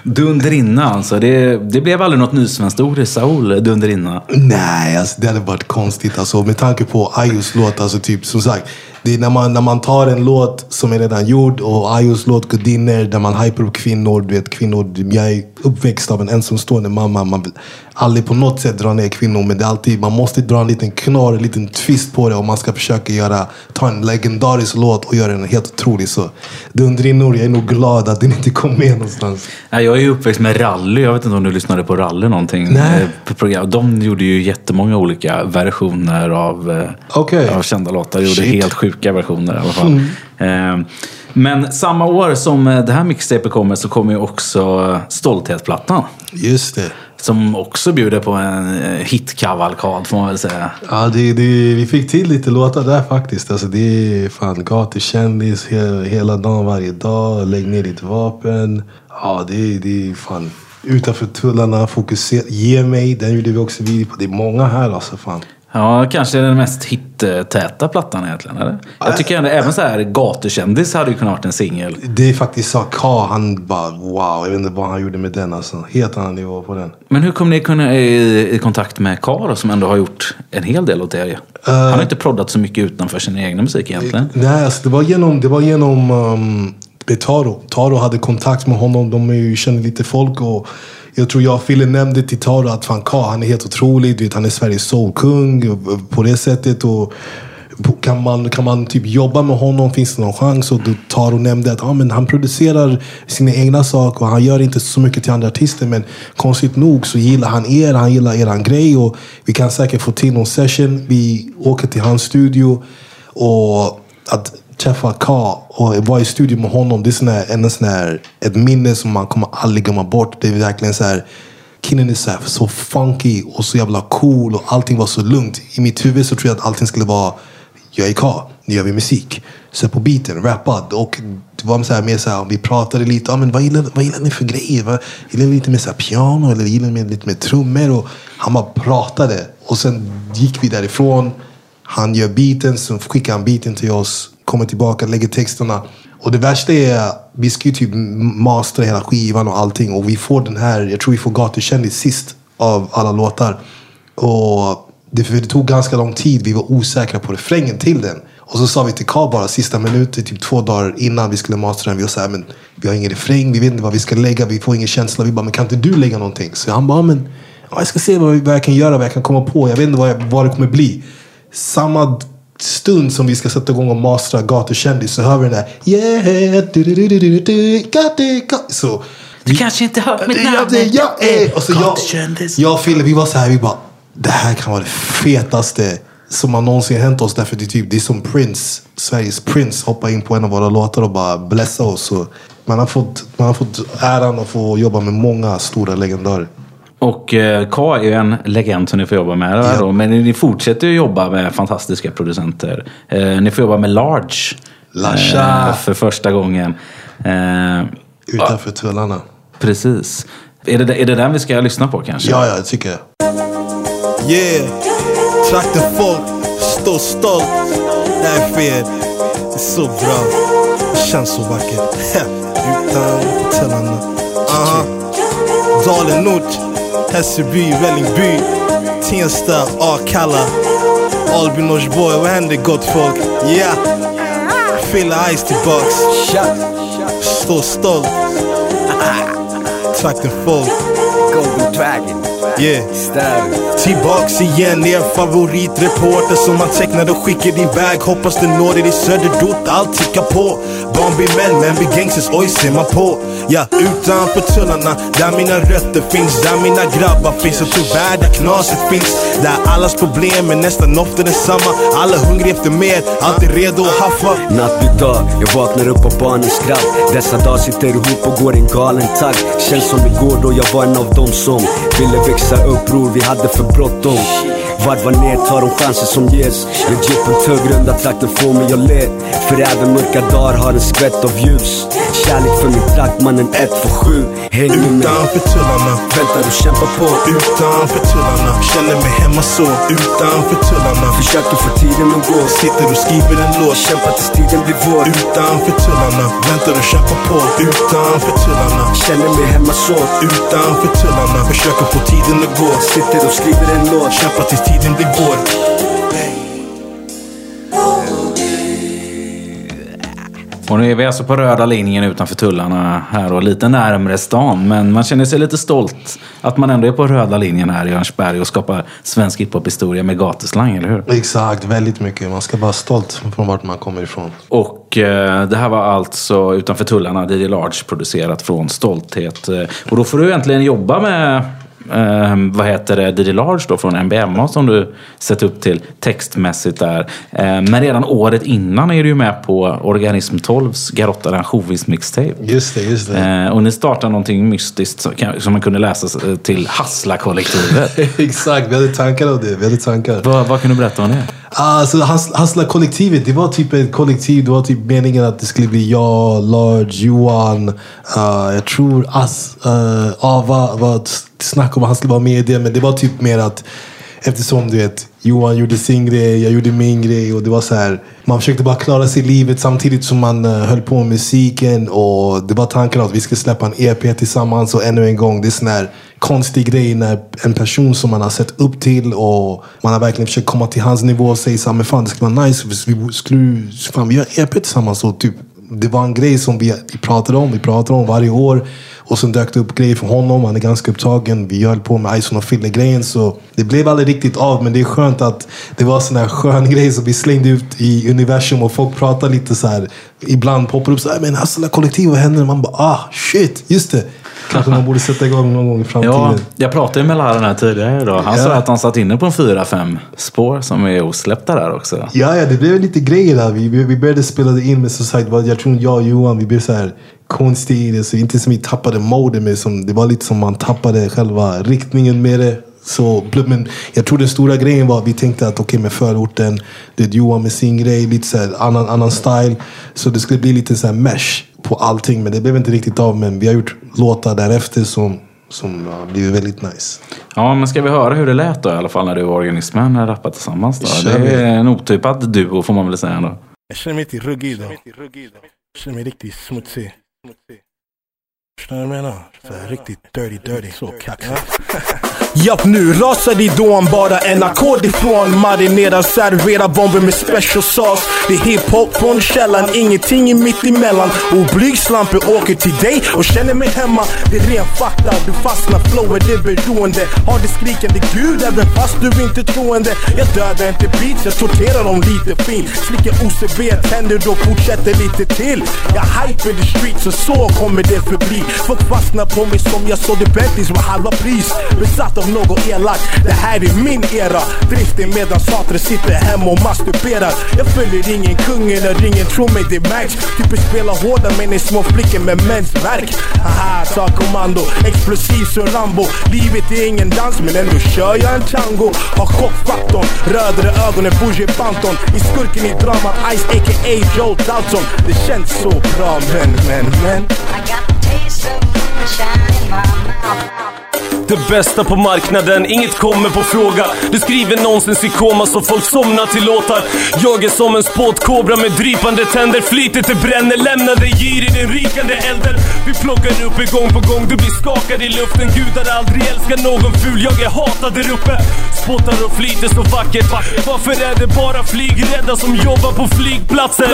Dunderinna alltså. Det, det blev aldrig något nysvenskt ord i Saul, Dunderinna. Nej, alltså, det hade varit konstigt. Alltså, med tanke på Ayos låt, alltså, typ, som sagt. Det är när man, när man tar en låt som är redan gjord och Ayos låt Gudinner där man hyper upp kvinnor. Du vet, kvinnor. Jag är uppväxt av en ensamstående mamma. Man vill aldrig på något sätt dra ner kvinnor. Men det är alltid, man måste dra en liten knorr, en liten twist på det om man ska försöka göra, ta en legendarisk låt och göra den helt otrolig. Så Dundrinnor, jag är nog glad att den inte kom med någonstans. Nej, Jag är ju uppväxt med rally. Jag vet inte om du lyssnade på rally någonting. Nej. eh, program. De gjorde ju jättemånga olika versioner av, eh, Okej. av kända låtar. De gjorde Shit. helt sjuka versioner i alla fall. Eh, Men samma år som eh, det här mixtapet kommer så kommer ju också eh, Stolthetsplattan. Just det. Som också bjuder på en eh, hitkavalkad får man väl säga. Ja, det, det, vi fick till lite låtar där faktiskt. Alltså, det är fan gatukändis he, hela dagen, varje dag. Lägg ner ditt vapen. Ja, det, det är fan utanför tullarna. Fokusera. Ge mig. Den gjorde vi också video på. Det är många här alltså. Fan. Ja, kanske den mest hittäta plattan egentligen. Eller? Jag tycker ändå, även så här gatukändis hade ju kunnat varit en singel. Det är faktiskt så. K, han bara wow. Jag vet inte vad han gjorde med den alltså. Helt annan nivå på den. Men hur kom ni kunna i, i kontakt med Karo som ändå har gjort en hel del åt er? Han har inte proddat så mycket utanför sin egna musik egentligen. Nej, alltså, det var genom, det var genom um, med Taro. Taro hade kontakt med honom. De är ju, känner lite folk. Och jag tror jag och Fille nämnde till Taro att fan Ka, han är helt otrolig. Du vet, han är Sveriges soulkung på det sättet. Och kan man, kan man typ jobba med honom? Finns det någon chans? Och då Taro nämnde att ah, men han producerar sina egna saker och han gör inte så mycket till andra artister. Men konstigt nog så gillar han er. Han gillar eran grej. Och vi kan säkert få till någon session. Vi åker till hans studio. Och att träffa Ka och vara i studio med honom, det är sån här, en sån här, ett minne som man kommer aldrig glömma bort. Det är verkligen så här, killen är så, här, så funky och så jävla cool och allting var så lugnt. I mitt huvud så tror jag att allting skulle vara, jag är Ka, nu gör vi musik. Så på beaten, rappad. Och det var så här, mer så här, vi pratade lite, ah, men vad, gillar, vad gillar ni för grejer? Vad, gillar ni lite mer så här piano eller gillar ni lite mer trummor? Och han bara pratade. Och sen gick vi därifrån. Han gör beaten, sen skickar han beaten till oss. Kommer tillbaka, lägger texterna. Och det värsta är, vi ska ju typ mastra hela skivan och allting. Och vi får den här, jag tror vi får gatukändis sist av alla låtar. Och det, för det tog ganska lång tid, vi var osäkra på refrängen till den. Och så sa vi till Karl bara sista minuten, typ två dagar innan vi skulle mastra den. Vi var så här, men vi har ingen refräng, vi vet inte vad vi ska lägga, vi får ingen känsla. Vi bara, men kan inte du lägga någonting? Så han bara, men jag ska se vad, vad jag kan göra, vad jag kan komma på. Jag vet inte vad, jag, vad det kommer bli. Samma stund som vi ska sätta igång och mastra gatukändis så hör vi den där Yeah, du, du, du, du, du, du, got it, got. Så Du kanske inte hört mitt namn? Jag, jag är... Och så jag, jag och Fille, vi var så här, vi bara, det här kan vara det fetaste som har någonsin hänt oss. Därför det är, typ, det är som Prince, Sveriges Prince, hoppar in på en av våra låtar och bara blessa oss. Och man, har fått, man har fått äran att få jobba med många stora legendarer. Och eh, K är ju en legend som ni får jobba med. Ja. Då. Men ni fortsätter ju jobba med fantastiska producenter. Eh, ni får jobba med Large. Lasha. Eh, för första gången. Eh, Utanför tullarna. precis. Är det, är det den vi ska lyssna på kanske? Ja, ja, det tycker jag. Yeah, trakten folk, stå stolt. Det här är fel, det är så bra. Det känns så vackert. Utan tullarna. Aha. Dalen ort, Hässelby, Vällingby, Tensta, Akalla, Alby, Norsborg. Vad händer gott folk? Yeah! Fylla Ice tillbaks. Stå stolt. Trakten folk. Golden Dragon. Yeah. Tillbaks igen, er favoritreporter som man tecknade och skickade iväg. Hoppas du når er i söderdort, allt tickar på. Barn blir män, män blir gangsters, oj ser man på. Ja, utanför tullarna, där mina rötter finns. Där mina grabbar finns och tyvärr där knaset finns. Där allas problem är nästan ofta densamma. Alla hungriga efter mer, alltid redo att haffa. Natt blir dag, jag vaknar upp av barnens skratt Dessa dagar sitter ihop och går en galen takt Känns som igår då jag var en av dem som Ville växa upp bror, vi hade för bråttom Varva ner, tar de chanser som ges. Jag ger på en tuggrunda, trakten får mig att le. För även mörka dagar har en skvätt av ljus. Kärlek för min trakt, mannen ett för sju. Häng med mig, Utanför tullarna, vänta du kämpar på. Utanför tullarna. Känner mig hemma så, utanför tullarna. Försöker få tiden att gå. Sitter och skriver en låt. Kämpar tills tiden blir vår. Utanför tullarna, väntar och kämpar på. Utanför tullarna, Känner mig hemma så. Utanför tullarna. Försöker få tiden att gå. Sitter och skriver en låt. Kämpar tills tiden blir vår. Och nu är vi alltså på röda linjen utanför tullarna här och lite närmre stan. Men man känner sig lite stolt att man ändå är på röda linjen här i Örnsberg och skapar svensk hiphop-historia med gatuslang, eller hur? Exakt, väldigt mycket. Man ska vara stolt från vart man kommer ifrån. Och eh, det här var alltså utanför tullarna, DJ Large producerat från Stolthet. Eh, och då får du egentligen jobba med eh, vad heter det, DJ Large då från MBMA som du sett upp till textmässigt där. Eh, men redan året innan är du ju med på Organism 12s Garotta Ranchovis mixtape. Just det, just det. Eh, och ni startar någonting mystiskt som man kunde läsa eh, till Hassla-kollektivet. Exakt, vi hade tankar om det. Vi hade tankar. vad, vad kan du berätta om det? Ah, alltså, Hassla-kollektivet, det var typ ett kollektiv. Det var typ meningen att det skulle bli jag, Large, Johan, uh, jag tror As, ah, uh, Ava var ett snack om att han skulle vara med i det. Men det var typ mer att eftersom du vet, Johan gjorde sin grej, jag gjorde min grej. Och det var så här, man försökte bara klara sig i livet samtidigt som man uh, höll på med musiken. Och det var tanken att vi skulle släppa en EP tillsammans. Och ännu en gång, det är sån här konstig grej när en person som man har sett upp till och man har verkligen försökt komma till hans nivå och säga såhär men fan det skulle vara nice, vi skulle, fan vi gör EP tillsammans. Och typ, det var en grej som vi, vi pratade om, vi pratade om varje år. Och sen dök det upp grejer från honom, han är ganska upptagen. Vi höll på med Ison och Fille-grejen. Så det blev aldrig riktigt av, men det är skönt att det var sån här skön grej som vi slängde ut i universum och folk pratar lite så här. Ibland poppar upp så här, men alltså, Hassela kollektiv, vad händer? Man bara, ah shit, just det. Kanske man borde sätta igång någon gång i framtiden. Ja, jag pratade ju med Laran här tidigare idag. Han sa Ja. att han satt inne på en fyra, fem spår som är osläppta där också. Ja, ja, det blev lite grejer där. Vi, vi, började spela in, sagt, var- jag tror jag och Johan, vi blev så här konstiga. Så inte som vi tappade moden, men som, det var lite som man tappade själva riktningen med det. Så, men jag tror den stora grejen var att vi tänkte att okej med förorten, det är Johan med sin grej, lite så här annan, annan style. Så det skulle bli lite så här mesh på allting, men det blev inte riktigt av. Men vi har gjort låtar därefter som, som har blivit väldigt nice. Ja, men ska vi höra hur det lät då i alla fall när du och Organismen rappade tillsammans då? Det är en otypad duo får man väl säga ändå. Jag känner mig riktigt ruggig idag. Jag känner mig riktigt smutsig. Förstår du vad jag menar? Så här, riktigt dirty, dirty. Så kaxig. Japp, nu rasar ridån bara en ackord ifrån. Marinerar, serverar bomber med special sauce. Det är hiphop från källan, ingenting är mitt emellan. Oblygslamper åker till dig och känner mig hemma. Det är ren fakta, du fastnar, flowet är det beroende. Har det skrikande gud även fast du inte troende. Jag dödar inte beats, jag torterar dem lite fint. Slickar OCB, tänder och fortsätter lite till. Jag hyper the streets och så kommer det förbli. Folk fastnar på mig som jag sålde Bentleys med halva pris. Besatt av något elakt, det här är min era. Driften medan Satre sitter hemma och masturberar. Jag följer ingen kung eller ingen tror mig det märks. Typiskt spela hårda men är små flickor med mensvärk. Haha, ta kommando, explosiv som Rambo. Livet är ingen dans men ändå kör jag en tango. Har chockfaktorn, rödare ögon än Bougie Banton. I skurken i dramat Ice a.k.a. Joe Dalton. Det känns så bra men, men, men. I got a taste of moonshine in my mouth. Det bästa på marknaden, inget kommer på fråga. Du skriver nonsens i koma så folk somnar till låtar. Jag är som en spåtkobra med drypande tänder. Flytet det bränner, lämnar dig gyr i den rikande elden. Vi plockar upp er gång på gång, du blir skakad i luften. Gudar aldrig älskar någon ful, jag är hatad där uppe. Spottar och flyter så vackert. Varför är det bara flygrädda som jobbar på flygplatser?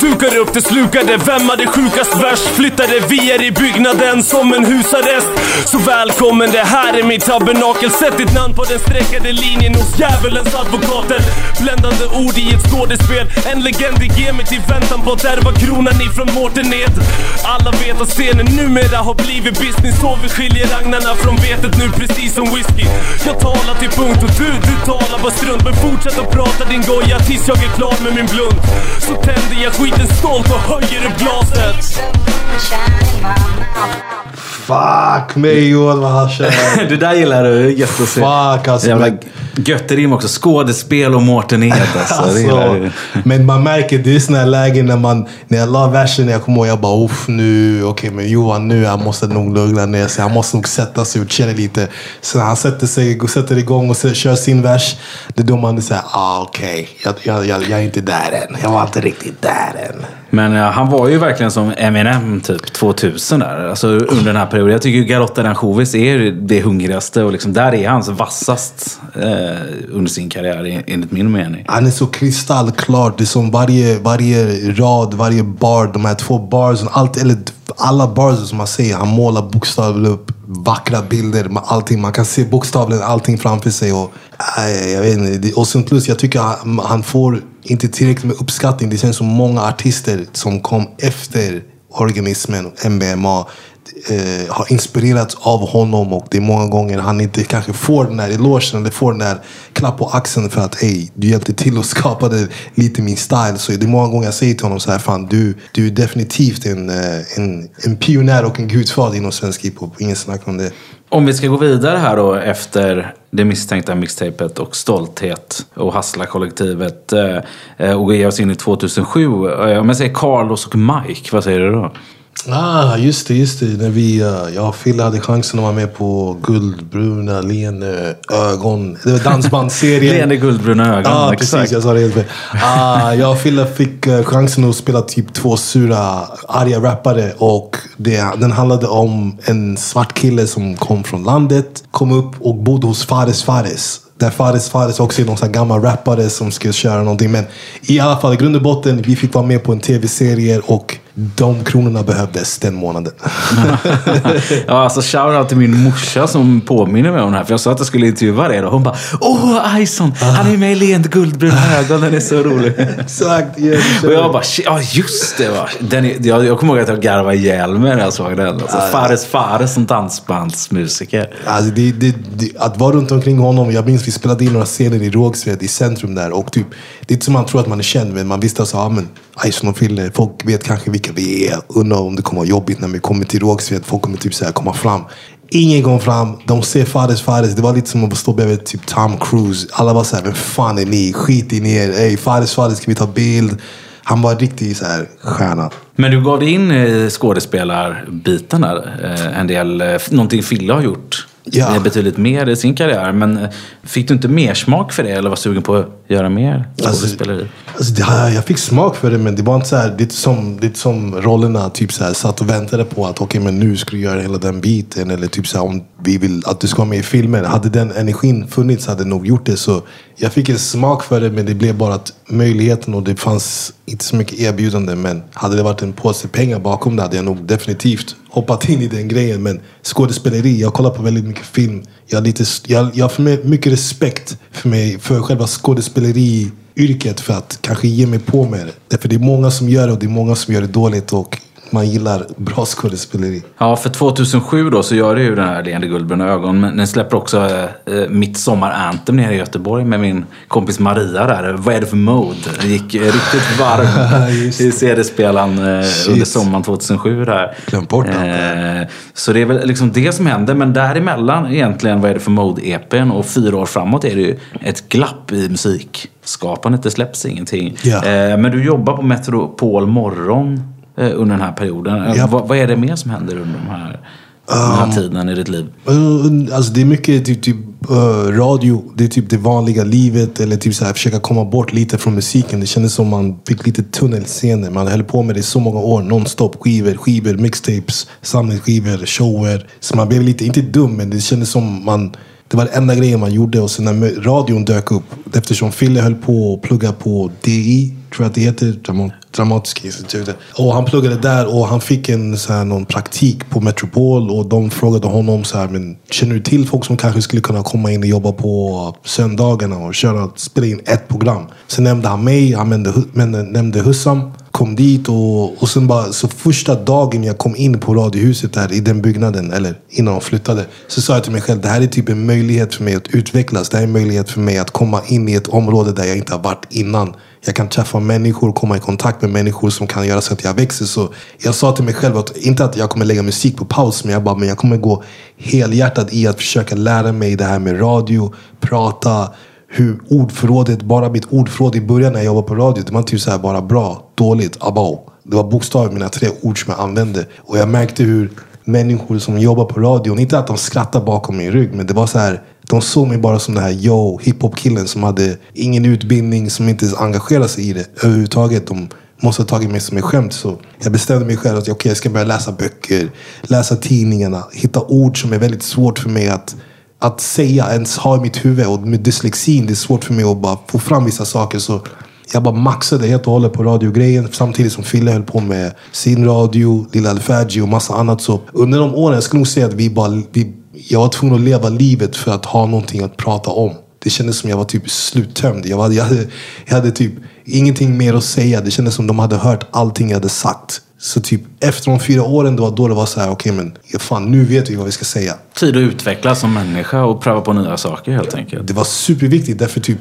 Dukar upp det slukade, vem hade sjukast värst? Flyttade vi är i byggnaden som en husarrest. Så välkommen men det här är mitt tabernakel. Sätt ditt namn på den streckade linjen hos djävulens advokater. Bländande ord i ett skådespel. En legend i gamet i väntan på att ärva kronan ifrån Mårtened. Alla vet att scenen numera har blivit business. Så vi skiljer agnarna från vetet nu precis som whisky. Jag talar till punkt och du, du talar bara strunt. Men fortsätt att prata din goja tills jag är klar med min blunt. Så tänder jag skiten stolt och höjer upp glaset. Fuck mig Johan vad han kör. det där gillar du. Gött att se. Fuck alltså. Jävla men- gött rim också. Skådespel och Mårten Ed alltså. Alltså, men man märker, det är här lägen när man, när jag la versen, jag kommer ihåg, jag bara uff nu, okej men Johan nu, han måste nog lugna ner sig. Han måste nog sätta sig och chilla lite. Så när han sätter sig, sätter igång och så- kör sin vers, det är då man säger, ah okej, jag, jag, jag, jag är inte där än. Jag var inte riktigt där än. Men ja, han var ju verkligen som Eminem typ 2000 där. Alltså under den här perioden. Jag tycker ju Garotta D'Anjovis är det hungrigaste och liksom där är han så vassast eh, under sin karriär enligt min mening. Han är så kristallklar. Det är som varje, varje rad, varje bar, de här två barsen, allt, eller alla bars som man säger. Han målar bokstavligt upp vackra bilder med allting. Man kan se bokstavligen allting framför sig. Och, äh, jag vet inte. Och sen plus, jag tycker han, han får inte tillräckligt med uppskattning. Det känns som många artister som kom efter organismen och MBMA eh, har inspirerats av honom och det är många gånger han inte kanske får den där elogen eller får den där klapp på axeln för att ey, du hjälpte till och skapade lite min style. Så det är många gånger jag säger till honom så här, fan du, du är definitivt en, eh, en, en pionjär och en gudfader inom svensk hiphop. Ingen snack om det. Om vi ska gå vidare här då efter det misstänkta mixtapet och Stolthet och Hassla-kollektivet eh, eh, och ge oss in i 2007. Eh, om jag säger Carlos och Mike, vad säger du då? Ah, just det, just det. När vi, uh, jag och Fille hade chansen att vara med på Guldbruna leende ögon. Det var dansbandsserien. Leende guldbruna ögon, Ja, exakt. precis. Jag sa det helt fel. Ah, jag och Fille fick eh, chansen att spela typ två sura, arga rappare. Och det, den handlade om en svart kille som kom från landet, kom upp och bodde hos Fares Fares. Där Fares Fares också är någon sån gammal rappare som skulle köra någonting. Men i alla fall, i grund och botten, vi fick vara med på en tv-serie och de kronorna behövdes den månaden. Ja, alltså shoutout till min morsa som påminner mig om det här. För jag sa att jag skulle intervjua er och hon bara Åh, Ison! Han är med i Leende guldbruna ögon. Den är så rolig. Exakt. Och jag bara, "Shit, ja just det va. Den är, jag, jag kommer ihåg att jag garvade ihjäl mig när jag såg den. Alltså, Fares Fares som dansbandsmusiker. Alltså det, det, det, att vara runt omkring honom. Jag minns vi spelade in några scener i Rågsved i centrum där. Och typ, det är inte som man tror att man är känd. Men man visste alltså, ja men Ison och Fille, folk vet kanske vilka vi är. Undrar om det kommer vara jobbigt när vi kommer till Rågsved. Folk kommer typ så här komma fram. Ingen kom fram. De ser Fares Fares. Det var lite som att stå bredvid typ Tom Cruise. Alla var såhär, vem fan är ni? Skit i er. Ey, Fares Fares, ska vi ta bild? Han var en riktig så här stjärna. Men du gav dig in i skådespelarbiten eh, där. En del, eh, någonting Fille har gjort. Ja. Betydligt mer i sin karriär. Men eh, fick du inte mer smak för det? Eller var sugen på att göra mer skådespeleri? Alltså här, jag fick smak för det men det var inte så här, det är som, det är som rollerna typ så här, satt och väntade på att okej men nu ska du göra hela den biten. Eller typ så här, om vi vill att du ska vara med i filmen. Hade den energin funnits hade jag nog gjort det. Så jag fick en smak för det men det blev bara att möjligheten och det fanns inte så mycket erbjudande. Men hade det varit en påse pengar bakom det hade jag nog definitivt hoppat in i den grejen. Men skådespeleri, jag kollar på väldigt mycket film. Jag har, lite, jag, jag har för mig, mycket respekt för, mig, för själva skådespeleri yrket för att kanske ge mig på med det. Därför det är många som gör det och det är många som gör det dåligt och man gillar bra skådespeleri. Ja, för 2007 då så gör du ju den här Leende guldbruna ögon. Men den släpper också eh, Mitt sommar-anthem nere i Göteborg med min kompis Maria där. Vad är det för mode? Det gick eh, riktigt varm i CD-spelaren eh, under sommaren 2007 där. Glömt bort eh, Så det är väl liksom det som händer. Men däremellan egentligen, vad är det för mode-EPn? Och fyra år framåt är det ju ett glapp i musikskapandet. Det släpps ingenting. Ja. Eh, Men du jobbar på Metropol morgon eh, under den här perioden. Eh, Ja. Vad, vad är det mer som händer under de här, den här tiden i ditt liv? Alltså det är mycket typ, typ uh, radio. Det är typ det vanliga livet. Eller typ så här, försöka komma bort lite från musiken. Det kändes som man fick lite tunnelseende. Man höll på med det i så många år. Nonstop. Skivor, skivor, mixtapes, samlingsskivor, shower. Så man blev lite, inte dum, men det kändes som man det var den enda grejen man gjorde och sen när radion dök upp, eftersom Fille höll på att plugga på DI, tror jag att det heter. Dramatiska institutet. Och han pluggade där och han fick en så här, någon praktik på Metropol. Och de frågade honom så här, men känner du till folk som kanske skulle kunna komma in och jobba på söndagarna och köra, spela in ett program? Sen nämnde han mig, han nämnde, eh, nämnde Hussam. Kom dit och, och sen bara, så första dagen jag kom in på Radiohuset där i den byggnaden, eller innan de flyttade, så sa jag till mig själv, det här är typ en möjlighet för mig att utvecklas. Det här är en möjlighet för mig att komma in i ett område där jag inte har varit innan. Jag kan träffa människor, komma i kontakt med människor som kan göra så att jag växer. Så jag sa till mig själv att inte att jag kommer lägga musik på paus, men jag bara, men jag kommer gå helhjärtat i att försöka lära mig det här med radio, prata, hur ordförrådet, bara mitt ordförråd i början när jag jobbade på radio, det var typ så här bara bra, dåligt, abao. Det var bokstavligt mina tre ord som jag använde. Och jag märkte hur människor som jobbar på radion, inte att de skrattar bakom min rygg, men det var så här, de såg mig bara som den här yo, hiphop-killen som hade ingen utbildning, som inte ens engagerade sig i det överhuvudtaget. De måste ha tagit mig som ett skämt. Så jag bestämde mig själv att okay, jag ska börja läsa böcker, läsa tidningarna, hitta ord som är väldigt svårt för mig att att säga, ens ha i mitt huvud. Och med dyslexin, det är svårt för mig att bara få fram vissa saker. Så jag bara maxade helt och hållet på radiogrejen. Samtidigt som Fille höll på med sin radio, Lilla Alfagi och massa annat. Så under de åren, jag skulle nog säga att vi bara, vi, jag var tvungen att leva livet för att ha någonting att prata om. Det kändes som jag var typ sluttömd. Jag, var, jag, hade, jag hade typ ingenting mer att säga. Det kändes som de hade hört allting jag hade sagt. Så typ efter de fyra åren, det var då det var så här, okej men ja, fan nu vet vi vad vi ska säga. Tid att utvecklas som människa och pröva på nya saker helt enkelt. Det var superviktigt därför typ,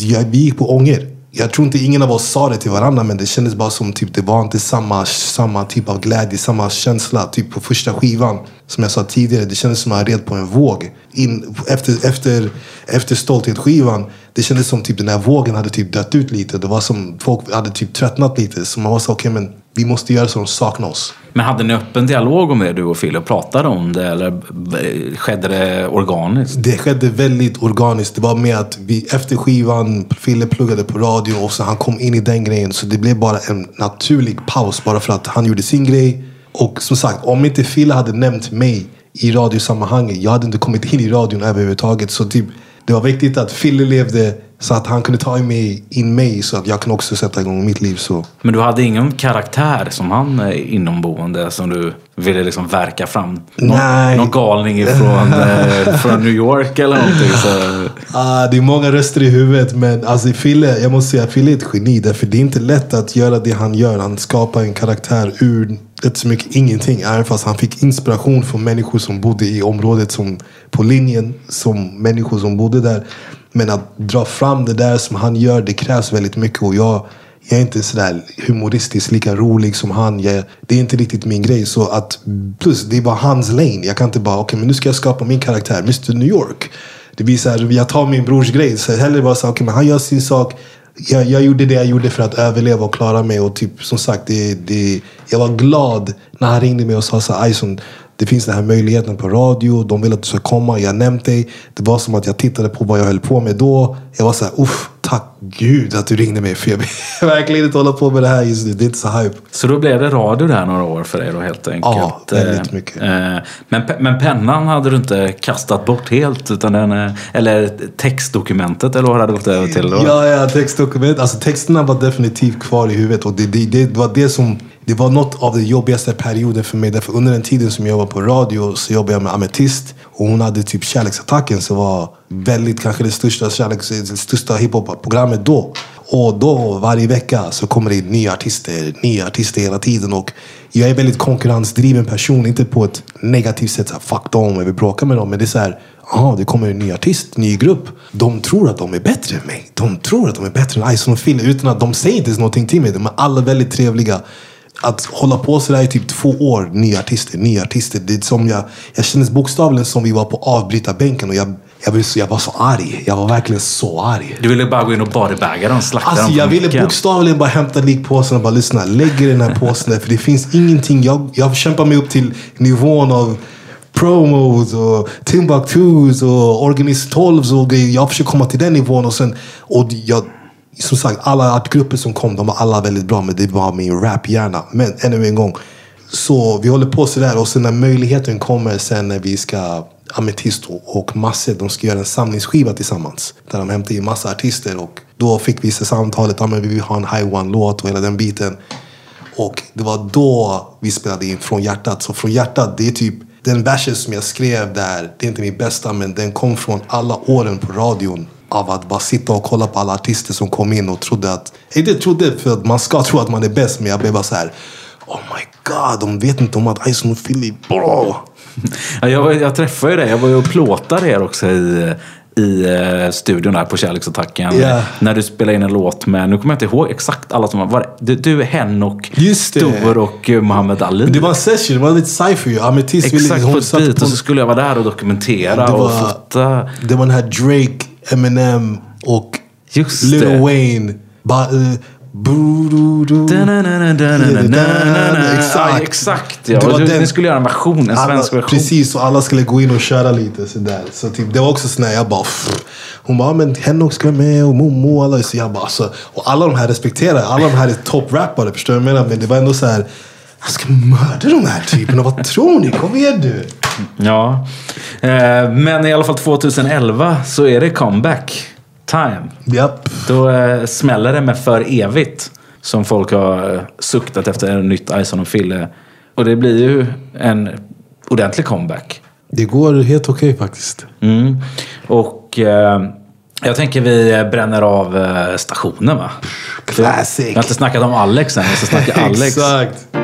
jag, vi gick på ånger. Jag tror inte ingen av oss sa det till varandra men det kändes bara som typ det var inte samma, samma typ av glädje, samma känsla. Typ på första skivan, som jag sa tidigare, det kändes som att jag red på en våg. In, efter, efter, efter Stolthet-skivan, det kändes som typ den här vågen hade typ dött ut lite. Det var som folk hade typ tröttnat lite. Så man var så okej men vi måste göra så de saknar oss. Men hade ni öppen dialog om det du och Phil och pratade om det eller eh, skedde det organiskt? Det skedde väldigt organiskt. Det var med att vi efter skivan, Fille pluggade på radio och så han kom in i den grejen. Så det blev bara en naturlig paus bara för att han gjorde sin grej. Och som sagt, om inte Fille hade nämnt mig i radiosammanhanget, jag hade inte kommit in i radion överhuvudtaget. Så typ, det var viktigt att Fille levde så att han kunde ta mig, in mig så att jag kunde också sätta igång mitt liv. Så. Men du hade ingen karaktär som han eh, inomboende som du ville liksom verka fram? Någon, Nej. någon galning ifrån eh, från New York eller någonting? Så. Ah, det är många röster i huvudet men alltså Fille, jag måste säga Fille är ett geni. Därför det är inte lätt att göra det han gör. Han skapar en karaktär ur rätt så mycket ingenting. Även fast han fick inspiration från människor som bodde i området som på linjen. Som människor som bodde där. Men att dra fram det där som han gör, det krävs väldigt mycket. Och jag, jag är inte sådär humoristiskt lika rolig som han. Jag, det är inte riktigt min grej. Så att, plus, det är bara hans lane. Jag kan inte bara, okej men nu ska jag skapa min karaktär, Mr New York. Det blir såhär, jag tar min brors grej. Så hellre bara såhär, okej men han gör sin sak. Jag, jag gjorde det jag gjorde för att överleva och klara mig. Och typ, som sagt, det, det, jag var glad när han ringde mig och sa så här, det finns den här möjligheten på radio. De vill att du ska komma. Jag har nämnt dig. Det var som att jag tittade på vad jag höll på med då. Jag var så här, uff, tack gud att du ringde mig. För jag vill verkligen inte hålla på med det här just nu. Det är inte så hype. så då blev det radio där några år för dig då helt enkelt? Ja, väldigt Eh, mycket. eh, Men, pe- men pennan hade du inte kastat bort helt? Utan den, eh, eller textdokumentet eller vad hade du gått över till då? Ja, ja, textdokument. Alltså texterna var definitivt kvar i huvudet. Och det, det, det var det som... Det var något av den jobbigaste perioden för mig. Därför under den tiden som jag var på radio så jobbade jag med Ametist. Och hon hade typ Kärleksattacken som var väldigt, kanske det största, kärleks, det största hiphop-programmet då. Och då varje vecka så kommer det in nya artister, nya artister hela tiden. Och jag är en väldigt konkurrensdriven person. Inte på ett negativt sätt, så här, fuck dem, jag vill bråka med dem. Men det är så här, aha, det kommer en ny artist, ny grupp. De tror att de är bättre än mig. De tror att de är bättre än Ison och Phil. Utan att de säger inte ens någonting till mig. De är alla väldigt trevliga. Att hålla på sådär i typ två år, nya artister, nya artister. Det är som jag, jag kändes bokstavligen som vi var på avbrytarbänken. Och jag, jag, blev så, jag var så arg. Jag var verkligen så arg. Du ville bara gå in och bodybagga dem, slakta Alltså dem jag ville micken. bokstavligen bara hämta likpåsen och bara lyssna. Lägg i den här påsen där, för det finns ingenting. Jag, jag kämpar mig upp till nivån av promos och Timbuktus och Organist 12 och grejer. Jag försöker komma till den nivån och sen... Och jag, som sagt, alla artgrupper som kom, de var alla väldigt bra. Men det var min raphjärna. Men ännu en gång. Så vi håller på sådär och sen när möjligheten kommer sen när vi ska Ametist och, Masse, de ska göra en samlingsskiva tillsammans. Där de hämtar in massa artister och då fick vi samtalet, ja men vi vill ha en High One-låt och hela den biten. Och det var då vi spelade in Från hjärtat. Så Från hjärtat, det är typ den versen som jag skrev där. Det är inte min bästa, men den kom från alla åren på radion. Av att bara sitta och kolla på alla artister som kom in och trodde att... Inte trodde, för att man ska tro att man är bäst, men jag blev bara så här. Oh my god, de vet inte om att Ison och Philly, bro! Ja, jag, var- jag träffade ju dig. Jag var ju och plåtade er också i, i eh, studion där på Kärleksattacken. Ja. När du spelade in en låt med, nu kommer jag inte ihåg exakt alla som var, var du, du Henok, det. Stor och eh, Mohammed Ali. Det var en session, det var lite cypher ju. Ametist Exakt på ett beat på- och så skulle jag vara där och dokumentera Det och var- fota. Det var den här Drake, Eminem och Just Lil det. Wayne. Ba, uh, Exakt. Ja, exakt ja. Det var den- Ni skulle göra en version, en alla, svensk version. Precis, och alla skulle gå in och köra lite sådär. Så typ, det var också sådär, jag bara... Pff. Hon bara, men Henok ska vara med och Momo och alla. Så jag bara, alltså, och alla de här respekterar. Alla de här är topprappare, förstår du vad jag menar? Men det var ändå så här. Jag ska mörda de här typerna, vad tror ni? Kom igen du! Ja. Eh, Men i alla fall 2011 så är det comeback time. Japp. Då eh, smäller det med För evigt. Som folk har eh, suktat efter en nytt Ison och Fille. Och det blir ju en ordentlig comeback. Det går helt okej faktiskt. Mm. Och eh, jag tänker vi bränner av eh, stationen va? Classic. Jag har inte snackat om Alex än. Jag ska snacka Alex. Exakt.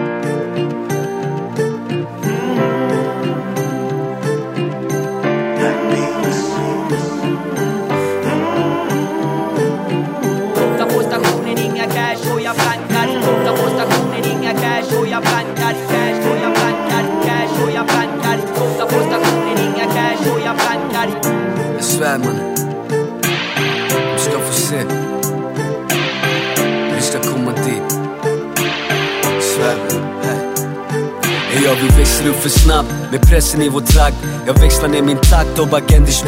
Ja, vi växer upp för snabbt med pressen i vår trakt Jag växlar ner min takt och bara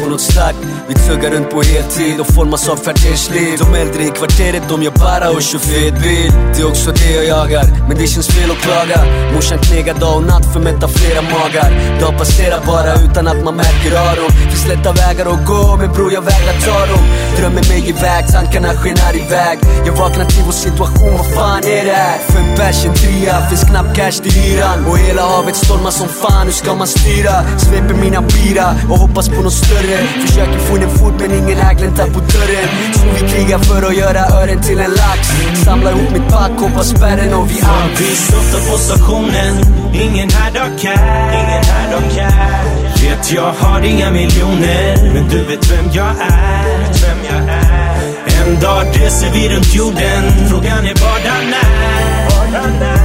på något starkt Vi tuggar runt på heltid och formas av kvartersliv De äldre i kvarteret de gör bara och kör fet bil. Det är också det jag jagar, men det känns fel att klaga. Morsan knegar dag och natt för att mätta flera magar. Dag passerar bara utan att man märker av dem Finns lätta vägar att gå, men bror jag vägrar ta dem. Drömmer mig iväg, tankarna skenar iväg. Jag vaknar till vår situation, vad fan är det här? Fem bärs, en trea, finns knappt cash till hyran. Och hela havet stormar som fan, hur ska man styra? Sveper mina bira och hoppas på något större Försöker få in en fot men ingen här gläntar på dörren Så vi krigar för att göra ören till en lax Samlar ihop mitt pack, hoppar spärren och vi out Vi stöttar på stationen, ingen här dag cash. Ingen här drar cash. Vet jag har inga miljoner, men du vet vem jag är. Vem jag är. En dag reser vi runt jorden, frågan är vadan när.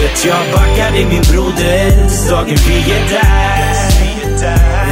Vet jag backar i min broder, dagen. Vi är där.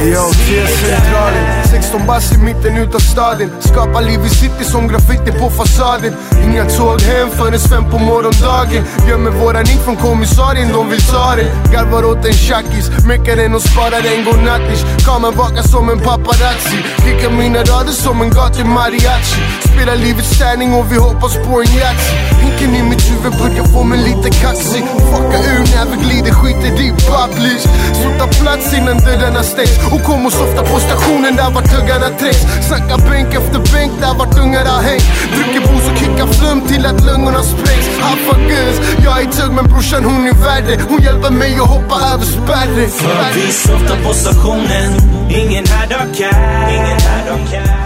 Yo, T-centralen 16 bass i mitten utav staden Skapar liv i city som graffiti på fasaden. Inga tåg hem förrän fem på morgondagen. Gömmer våran ink från kommissarien, de vill ta det. Garvar åt en tjackis, meckar den och sparar en godnattis. Kameran vakar som en paparazzi. Kickar mina rader som en gatu mariachi. Spelar livets tärning och vi hoppas på en Yatzy Hinken i mitt huvud börjar få mig lite kaxig. Fucka ur när vi glider, skiter i babblys Så ta plats innan dörrarna stängs. Och kom och softa på stationen där vart tuggarna trängs Snacka bänk efter bänk där vart ungar har hängt. Dricker booze och kickar flum till att lungorna sprängs Haffa guns, jag är tugg men brorsan hon är värre. Hon hjälper mig att hoppa över spärren För vi softar på stationen, ingen här dag kan. Ingen här dag kan.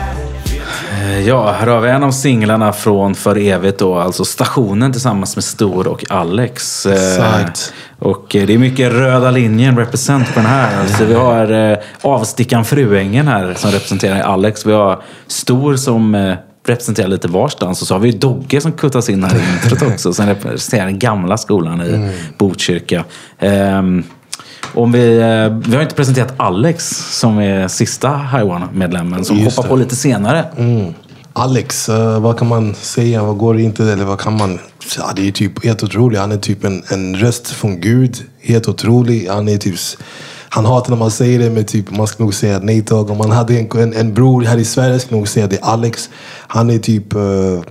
Eh, Ja, här har vi en av singlarna från För evigt då, alltså Stationen tillsammans med Stor och Alex. Eh, Exakt. Och eh, det är mycket röda linjen represent på den här. Alltså, vi har eh, avstickan Fruängen här som representerar Alex. Vi har Stor som eh, representerar lite varstans. Och så har vi Dogge som kuttas in här i introt också. Som representerar den gamla skolan i Botkyrka. Ehm, om vi, eh, vi har inte presenterat Alex som är sista High One-medlemmen som Just hoppar det. på lite senare. Alex, eh, vad kan man säga? Vad går inte? Eller vad kan man... Ja, det är typ helt otroligt. Han är typ en, en röst från Gud. Helt otrolig. Han är typ... Han hatar när man säger det men typ, man ska nog säga nej tack. Om man hade en, en, en bror här i Sverige skulle nog säga det är Alex. Han är typ, Uh,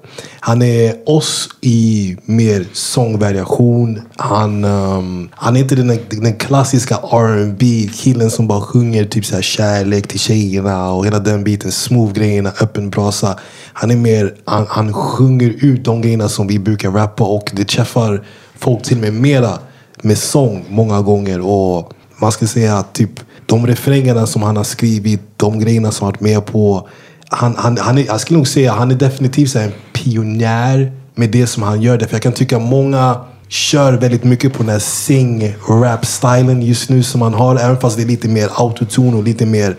han är oss i mer sångvariation. Han, um, han är inte den, den klassiska rb killen som bara sjunger typ så här kärlek till tjejerna och hela den biten. Smooth grejerna, öppen brasa. Han är mer, han, han sjunger ut de grejerna som vi brukar rappa och det träffar folk till och med mera med sång många gånger. Och man ska säga att typ de refrängerna som han har skrivit, de grejerna som han varit med på. Han, han, han är, jag skulle nog säga han är definitivt så en pionjär med det som han gör. Därför jag kan tycka många kör väldigt mycket på den här sing-rap-stilen just nu som han har. Även fast det är lite mer autotune och lite mer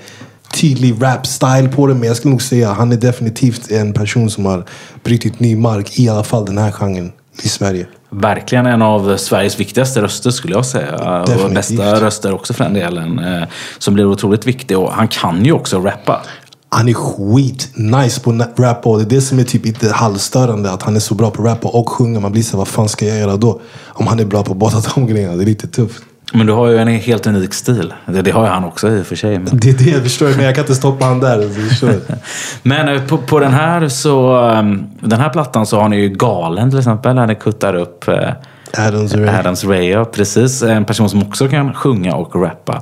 tydlig rap-style på det. Men jag skulle nog säga att han är definitivt en person som har brutit ny mark i alla fall den här genren i Sverige. Verkligen en av Sveriges viktigaste röster skulle jag säga. Och Definitivt. bästa röster också för den delen. eh, Som blir otroligt viktig. Och han kan ju också rappa. Han är skit nice på rappa och det är det som är typ lite halvstörande. Att han är så bra på att rappa och sjunga. Man blir så vad fan ska jag göra då? Om han är bra på båda de grejerna. Det är lite tufft. Men du har ju en helt unik stil. Det, det har ju han också i och för sig. Men, Det är det, förstår du? Men jag kan inte stoppa han där. förstår men eh, på, på den här så... um, Den här plattan så har ni ju Galen till exempel. Där ni kuttar upp eh, Adams Ray. Adams Ray, ja, precis. En person som också kan sjunga och rappa.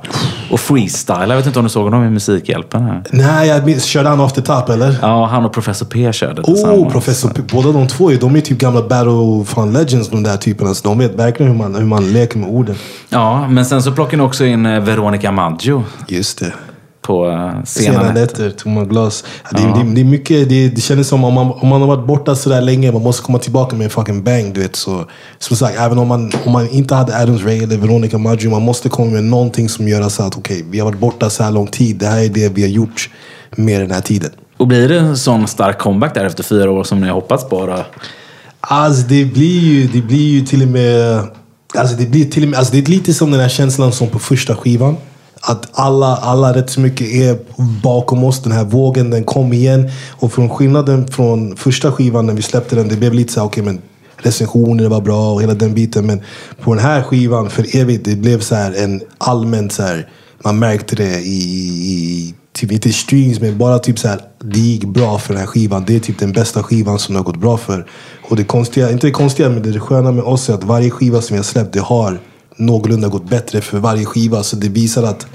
Och freestyle. Jag vet inte om du såg honom i Musikhjälpen här. Nej, jag minns, körde han off the top eller? Ja, han och Professor P körde tillsammans. Oh, Professor P. Båda de två de är typ gamla Battle fan Legends de där typerna. Så de vet verkligen hur man, hur man leker med orden. Ja, men sen så plockar ni också in eh, Veronica Maggio Just det. På Sena scenen. nätter, tomma glas. Ja, Det, det, det är mycket, det, det känns som om man, om man har varit borta så där länge, man måste komma tillbaka med en fucking bang. Du vet. Så, som sagt, även om man, om man inte hade Adams Ray eller Veronica Maggio, man måste komma med någonting som gör så att okej, vi har varit borta så här lång tid. Det här är det vi har gjort med den här tiden. Och blir det en sån stark comeback där efter fyra år som ni har hoppats på? Då? Alltså det blir ju, det blir ju till och med... Alltså det blir till och med, alltså det är lite som den här känslan som på första skivan. Att alla, alla rätt så mycket är bakom oss. Den här vågen, den kom igen. Och från skillnaden från första skivan när vi släppte den, det blev lite såhär, okej okej men recensioner var bra och hela den biten. Men på den här skivan, för evigt, det blev så här en allmänt så här, man märkte det i, i typ inte streams, men bara typ så här, det gick bra för den här skivan. Det är typ den bästa skivan som det har gått bra för. Och det konstiga, inte det konstiga, men det sköna med oss är att varje skiva som vi har släppt, det har någorlunda gått bättre för varje skiva. Så det visar att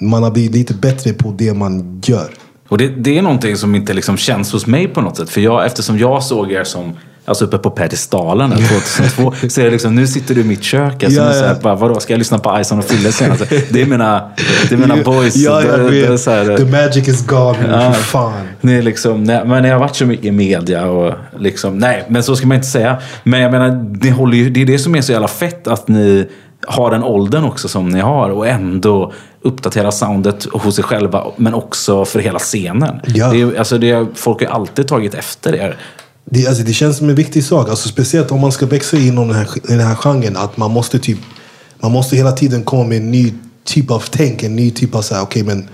man har blivit lite bättre på det man gör. Och det, det är någonting som inte liksom känns hos mig på något sätt. För jag, eftersom jag såg er som Alltså uppe på pedestalen där 2002. så är det liksom, nu sitter du i mitt kök. Alltså, Ja, nu så här, ja. bara, vadå, ska jag lyssna på Ison och Fille senast? Det är mina, det är mina boys. Ja, jag Det- det vet. så här- The magic is gone. För fan. Ni är liksom, nej, men jag har varit så mycket i media och liksom, nej, men så ska man inte säga. Men jag menar, det, håller ju, det är det som är så jävla fett att ni har den åldern också som ni har och ändå uppdatera soundet hos er själva men också för hela scenen. Ja. Det är, alltså det, folk har alltid tagit efter er. Det, alltså, det känns som en viktig sak. Alltså, speciellt om man ska växa inom den här, i den här genren. Att man måste typ man måste hela tiden komma med en ny typ av tänk. En ny typ av så här, okej men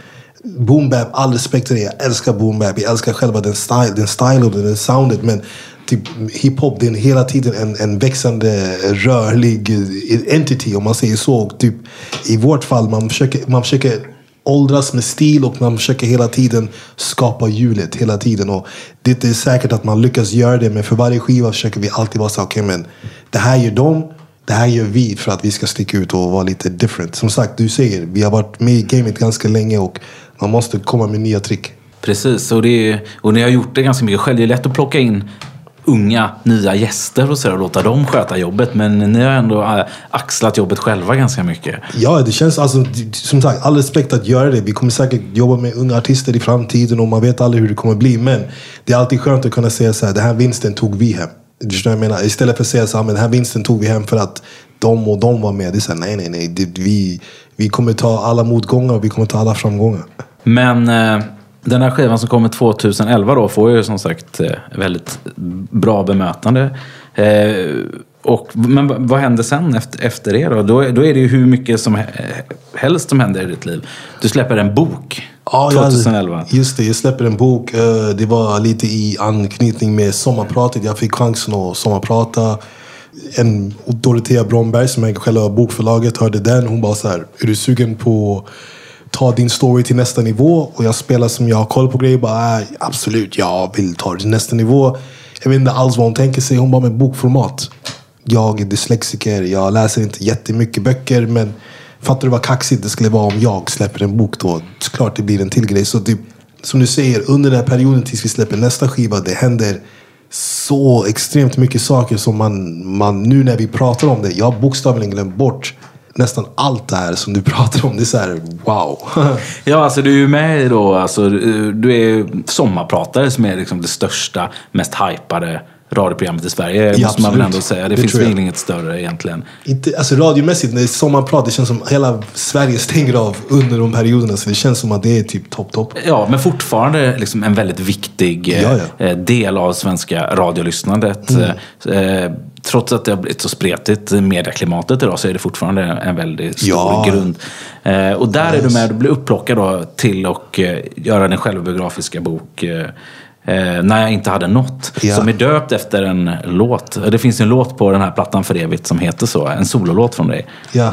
boom bap, all respekt till det. Jag älskar boom bap. Jag älskar själva den style, den style och den soundet. Men typ hiphop, det är hela tiden en, en växande, rörlig eh, entity om man säger så. Och typ, I vårt fall, man försöker, man försöker åldras med stil och man försöker hela tiden skapa hjulet hela tiden. Och det är inte säkert att man lyckas göra det, men för varje skiva försöker vi alltid vara så okej okej men det här gör de, det här gör vi för att vi ska sticka ut och vara lite different. Som sagt, du säger, vi har varit med i gamet ganska länge och man måste komma med nya trick. Precis, och, det är, och ni har gjort det ganska mycket själv. Det är lätt att plocka in unga, nya gäster och, så och låta dem sköta jobbet. Men ni har ändå äh, axlat jobbet själva ganska mycket. Ja, det känns alltså, som sagt, all respekt att göra det. Vi kommer säkert jobba med unga artister i framtiden och man vet aldrig hur det kommer bli. Men det är alltid skönt att kunna säga så här, den här vinsten tog vi hem. Du förstår vad jag menar? Istället för att säga så här, men den här vinsten tog vi hem för att de och de var med. Det är så här, nej, nej, nej. Det, vi, vi kommer ta alla motgångar och vi kommer ta alla framgångar. Men eh, den här skivan som kommer 2011 då får ju som sagt eh, väldigt bra bemötande. Eh, och, men vad händer sen efter, efter det då? då? Då är det ju hur mycket som he- helst som händer i ditt liv. Du släpper en bok Ja, jag- 2011. Just det, jag släpper en bok. Eh, Det var lite i anknytning med sommarpratet. Jag fick chansen att sommarprata. en Dorotea Bromberg som äger själva bokförlaget hörde den. Hon bara så här, är du sugen på ta din story till nästa nivå? Och jag spelar som jag har koll på grejer. Bara, ah, absolut, jag vill ta det till nästa nivå. Jag vet inte alls vad hon tänker sig. Hon bara med bokformat. Jag är dyslexiker, jag läser inte jättemycket böcker. Men fattar du vad kaxigt det skulle vara om jag släpper en bok då? Klart det blir en till grej. Så typ, som du säger, under den här perioden tills vi släpper nästa skiva, det händer så extremt mycket saker som man, man nu när vi pratar om det, jag har bokstavligen glömt bort nästan allt det här som du pratar om. Det är så här, wow. Ja, alltså du är ju med i då, alltså, du är sommarpratare som är liksom det största, mest hypade radioprogrammet i Sverige. Ja, måste man väl ändå säga. Det, Det finns väl inget större egentligen. Inte, alltså radiomässigt, när det är sommarprat, det känns som hela Sverige stänger av under de perioderna. Så det känns som att det är typ topp, topp. Ja, men fortfarande liksom en väldigt viktig Ja, ja. eh, del av svenska radiolyssnandet. Mm. Eh, trots att det har blivit så spretigt, medieklimatet idag, så är det fortfarande en väldigt stor Ja. grund. Eh, och där är du Yes. med, du blir upplockad då till att eh, göra din självbiografiska bok. Eh, Eh, när jag inte hade nått. Ja. Som är döpt efter en låt. Det finns en låt på den här plattan för evigt som heter så. En sololåt från dig. Ja.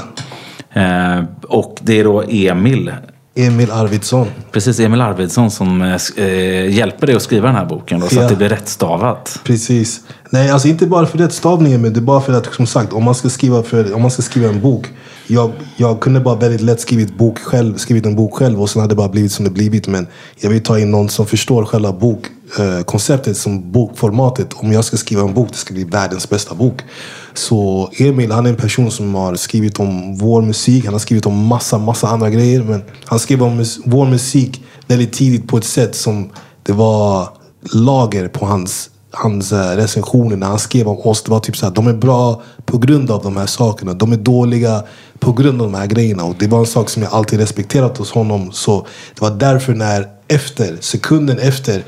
Eh, och det är då Emil. Emil Arvidsson. Precis, Emil Arvidsson som eh, eh, hjälper dig att skriva den här boken. Då, så Ja. att det blir rättstavat. Precis. Nej, alltså inte bara för rättstavningen, men det är bara för att som sagt, om man ska skriva, för, om man ska skriva en bok. Jag, jag kunde bara väldigt lätt skrivit, bok själv, skrivit en bok själv och sen hade det bara blivit som det blivit. Men jag vill ta in någon som förstår själva bokkonceptet, eh, konceptet som bokformatet. Om jag ska skriva en bok, det ska bli världens bästa bok. Så Emil, han är en person som har skrivit om vår musik. Han har skrivit om massa, massa andra grejer. Men han skrev om mus- vår musik väldigt tidigt på ett sätt som det var lager på hans, hans eh, recensioner när han skrev om oss. Det var typ såhär, de är bra på grund av de här sakerna. De är dåliga på grund av de här grejerna. Och det var en sak som jag alltid respekterat hos honom. Så det var därför när efter, sekunden efter,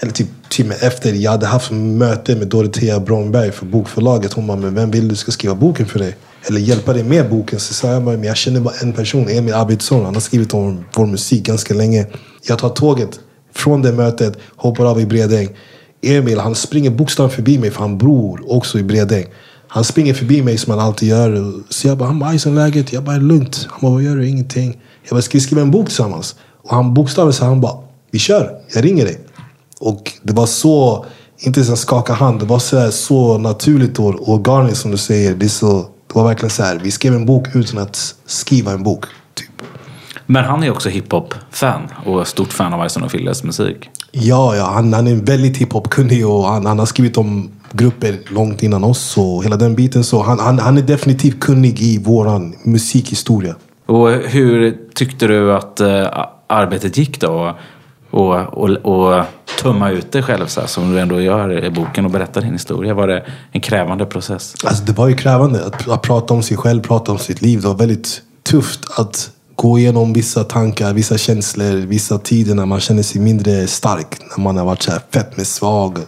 eller typ timmen efter, jag hade haft möte med Dorotea Bromberg för bokförlaget. Hon bara, men vem vill du ska skriva boken för dig? Eller hjälpa dig med boken. Så sa jag bara, men jag känner bara en person, Emil Arvidsson. Han har skrivit om vår musik ganska länge. Jag tar tåget från det mötet, hoppar av i Bredäng. Emil, han springer bokstavligen förbi mig för han bor också i Bredäng. Han springer förbi mig som han alltid gör. Så jag bara, han bara, "Hejsan, läget? Jag bara, lugnt. Han bara, vad gör du? Ingenting. Jag bara, ska vi skriva en bok tillsammans? Och han bokstavligen sa han bara, vi kör. Jag ringer dig. Och det var så, inte ens skaka hand, det var så, här, så naturligt och organiskt som du säger. Det, så, det var verkligen så här, vi skrev en bok utan att skriva en bok. Typ. Men han är också hiphop-fan och stort fan av Ison och Filles musik. Ja, ja han, han är väldigt hiphop-kunnig och han, han har skrivit om grupper långt innan oss och hela den biten. Så han, han, han är definitivt kunnig i våran musikhistoria. Och hur tyckte du att eh, arbetet gick då? Och, och, och tumma ut dig själv så här, som du ändå gör i boken och berätta din historia. Var det en krävande process? Alltså det var ju krävande att, att prata om sig själv, prata om sitt liv. Det var väldigt tufft att gå igenom vissa tankar, vissa känslor, vissa tider när man känner sig mindre stark. När man har varit så här fett med svag.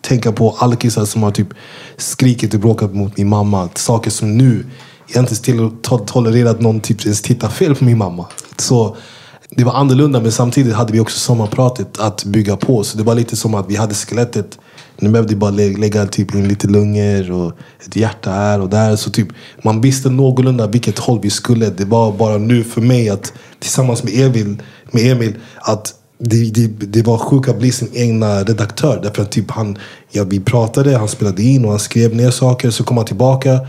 Tänka på alkisar som har typ skrikit och bråkat mot min mamma. Saker som nu jag har inte tolererat någon typ ens titta fel på min mamma. Så det var annorlunda men samtidigt hade vi också sommarpratet att bygga på. Så det var lite som att vi hade skelettet. Nu behövde vi bara lä- lägga typ in lite lungor och ett hjärta här och där. Så typ man visste någorlunda vilket håll vi skulle. Det var bara nu för mig att tillsammans med Emil, med Emil att det, det, det var sjukt att bli sin egna redaktör. Därför att typ han, ja, vi pratade, han spelade in och han skrev ner saker. Så kom han tillbaka.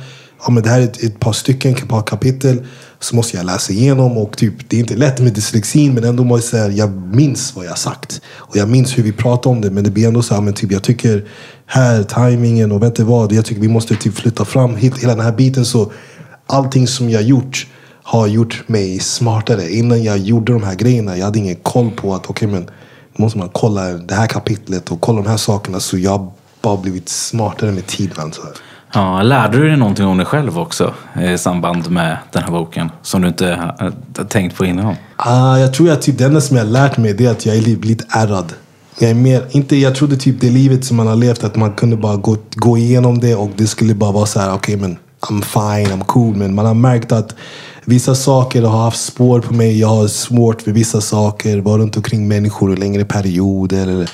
Ja, men det här är ett, ett par stycken, ett par kapitel. Så måste jag läsa igenom. Och typ, det är inte lätt med dyslexin. Men ändå måste jag säga, jag minns vad jag sagt. Och jag minns hur vi pratade om det. Men det blir ändå så här, men typ, jag tycker här, tajmingen och vet du vad. Jag tycker vi måste typ flytta fram hit, hela den här biten. Så allting som jag gjort har gjort mig smartare. Innan jag gjorde de här grejerna, jag hade ingen koll på att okej men måste man kolla det här kapitlet och kolla de här sakerna. Så jag har bara blivit smartare med tiden. Så här. Ja, lärde du dig någonting om dig själv också eh, i samband med den här boken? Som du inte eh, har tänkt på innan? Uh, jag tror att typ det enda som jag har lärt mig det är att jag är lite ärrad. Jag, är mer, inte, jag trodde typ det livet som man har levt, att man kunde bara gå, gå igenom det och det skulle bara vara så här, okej men I'm fine, I'm cool. Men man har märkt att vissa saker har haft spår på mig. Jag har svårt för vissa saker, vara runt omkring människor i längre perioder. Eller,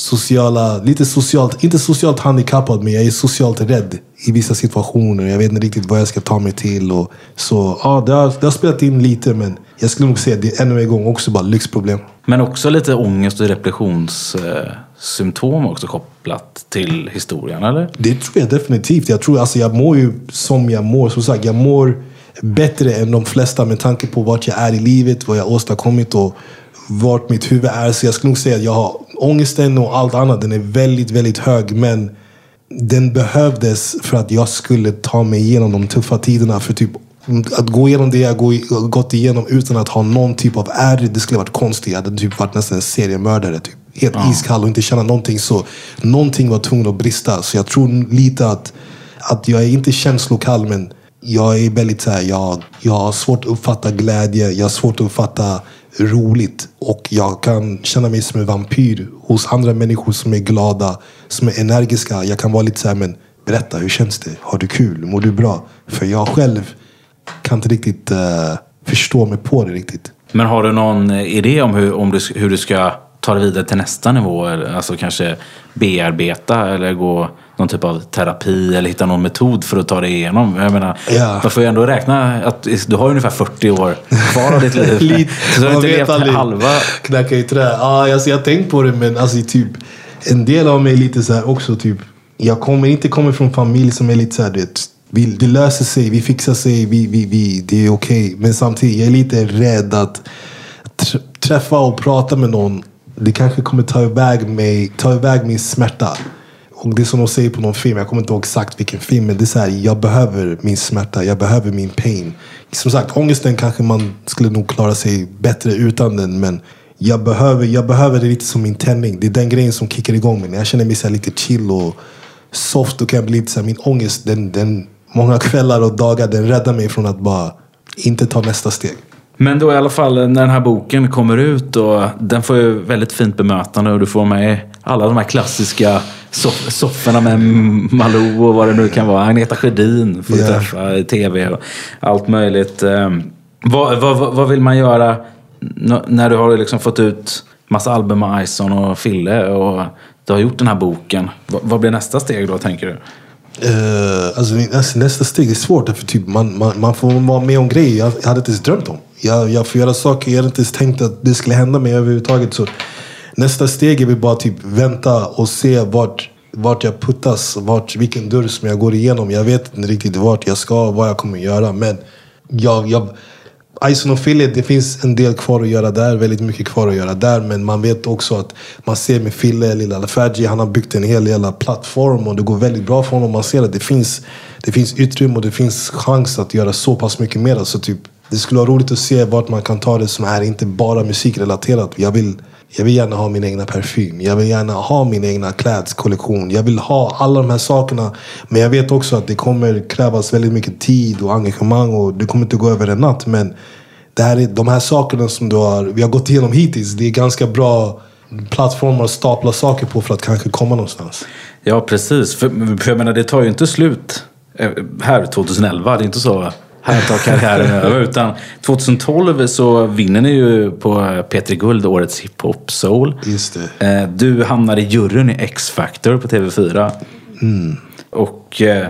sociala, lite socialt, inte socialt handikappad men jag är socialt rädd i vissa situationer. Jag vet inte riktigt vad jag ska ta mig till. Och, så ja, det har, det har spelat in lite men jag skulle nog säga att det är ännu en gång också bara lyxproblem. Men också lite ångest och depressionssymptom också kopplat till historien, eller? Det tror jag definitivt. Jag tror alltså jag mår ju som jag mår. Som sagt, jag mår bättre än de flesta med tanke på vart jag är i livet, vad jag åstadkommit och vart mitt huvud är. Så jag skulle nog säga att jag har ångesten och allt annat. Den är väldigt, väldigt hög. Men den behövdes för att jag skulle ta mig igenom de tuffa tiderna. För typ att gå igenom det jag gå- gått igenom utan att ha någon typ av ärr, det skulle varit konstigt. Jag hade typ varit nästan en seriemördare. Typ. Helt iskall och inte känna någonting. Så någonting var tvungen att brista. Så jag tror lite att, att jag är inte känslokall men jag är väldigt så här, jag, jag har svårt att uppfatta glädje, jag har svårt att uppfatta roligt. Och jag kan känna mig som en vampyr hos andra människor som är glada, som är energiska. Jag kan vara lite så här, men berätta, hur känns det? Har du kul? Mår du bra? För jag själv kan inte riktigt uh, förstå mig på det riktigt. Men har du någon eh, idé om hur, om du, hur du ska ta det vidare till nästa nivå? Alltså kanske bearbeta eller gå någon typ av terapi eller hitta någon metod för att ta dig igenom? Jag menar, Ja. man får ju ändå räkna att du har ungefär 40 år kvar av ditt liv. Lite. Så du har inte levt aldrig. halva. Knacka i trä. Ja, alltså, jag har tänkt på det men alltså, typ, en del av mig är lite så här också. Typ, jag kommer inte komma från familj som är lite så här, du vet, vi, det löser sig, vi fixar sig, vi, vi, vi, det är okej. Men samtidigt, jag är lite rädd att tr- träffa och prata med någon. Det kanske kommer ta iväg, mig, ta iväg min smärta. Och det är som de säger på någon film, jag kommer inte ihåg exakt vilken film, men det är så här, jag behöver min smärta, jag behöver min pain. Som sagt, ångesten kanske man skulle nog klara sig bättre utan den, men jag behöver, jag behöver det lite som min tändning. Det är den grejen som kickar igång mig. När jag känner mig så här lite chill och soft, då kan jag bli lite så här, min ångest, den, den, många kvällar och dagar, den räddar mig från att bara inte ta nästa steg. Men då i alla fall när den här boken kommer ut och den får ju väldigt fint bemötande och du får med alla de här klassiska soff- sofforna med Malou och vad det nu kan vara. Agneta Sjödin får Ja. träffa i tv och allt möjligt. Ehm, Vad, vad, vad- vill man göra när du har liksom fått ut massa album med Ison och Fille och du har gjort den här boken? Vad, blir nästa steg då tänker du? Uh, alltså, nästa, nästa steg är svårt. För typ, man, man, man får vara med om grejer jag, hade inte ens drömt om. Jag, jag får göra saker jag hade inte ens tänkt att det skulle hända mig överhuvudtaget. Så nästa steg är väl bara typ vänta och se vart, vart jag puttas. Vart, vilken dörr som jag går igenom. Jag vet inte riktigt vart jag ska, vad jag kommer göra. Men jag, jag, Ison och Fille, det finns en del kvar att göra där. Väldigt mycket kvar att göra där. Men man vet också att man ser med Fille, lilla Alfaji, han har byggt en hel jävla plattform och det går väldigt bra för honom. Man ser att det finns, det finns utrymme och det finns chans att göra så pass mycket mer. Så typ, det skulle vara roligt att se vart man kan ta det som är inte bara musikrelaterat. Jag vill, jag vill gärna ha min egna parfym. Jag vill gärna ha min egna klädskollektion. Jag vill ha alla de här sakerna. Men jag vet också att det kommer krävas väldigt mycket tid och engagemang och det kommer inte gå över en natt. Men det här är, de här sakerna som du har, vi har gått igenom hittills, det är ganska bra plattformar att stapla saker på för att kanske komma någonstans. Ja, precis. För, för jag menar, det tar ju inte slut eh, här 2011. Det är inte så här tar karriären över. Utan 2012 så vinner ni ju på P3 Guld, årets hiphop soul. Just det. Eh, Du hamnar i juryn i X-Factor på TV4. Mm. Och eh,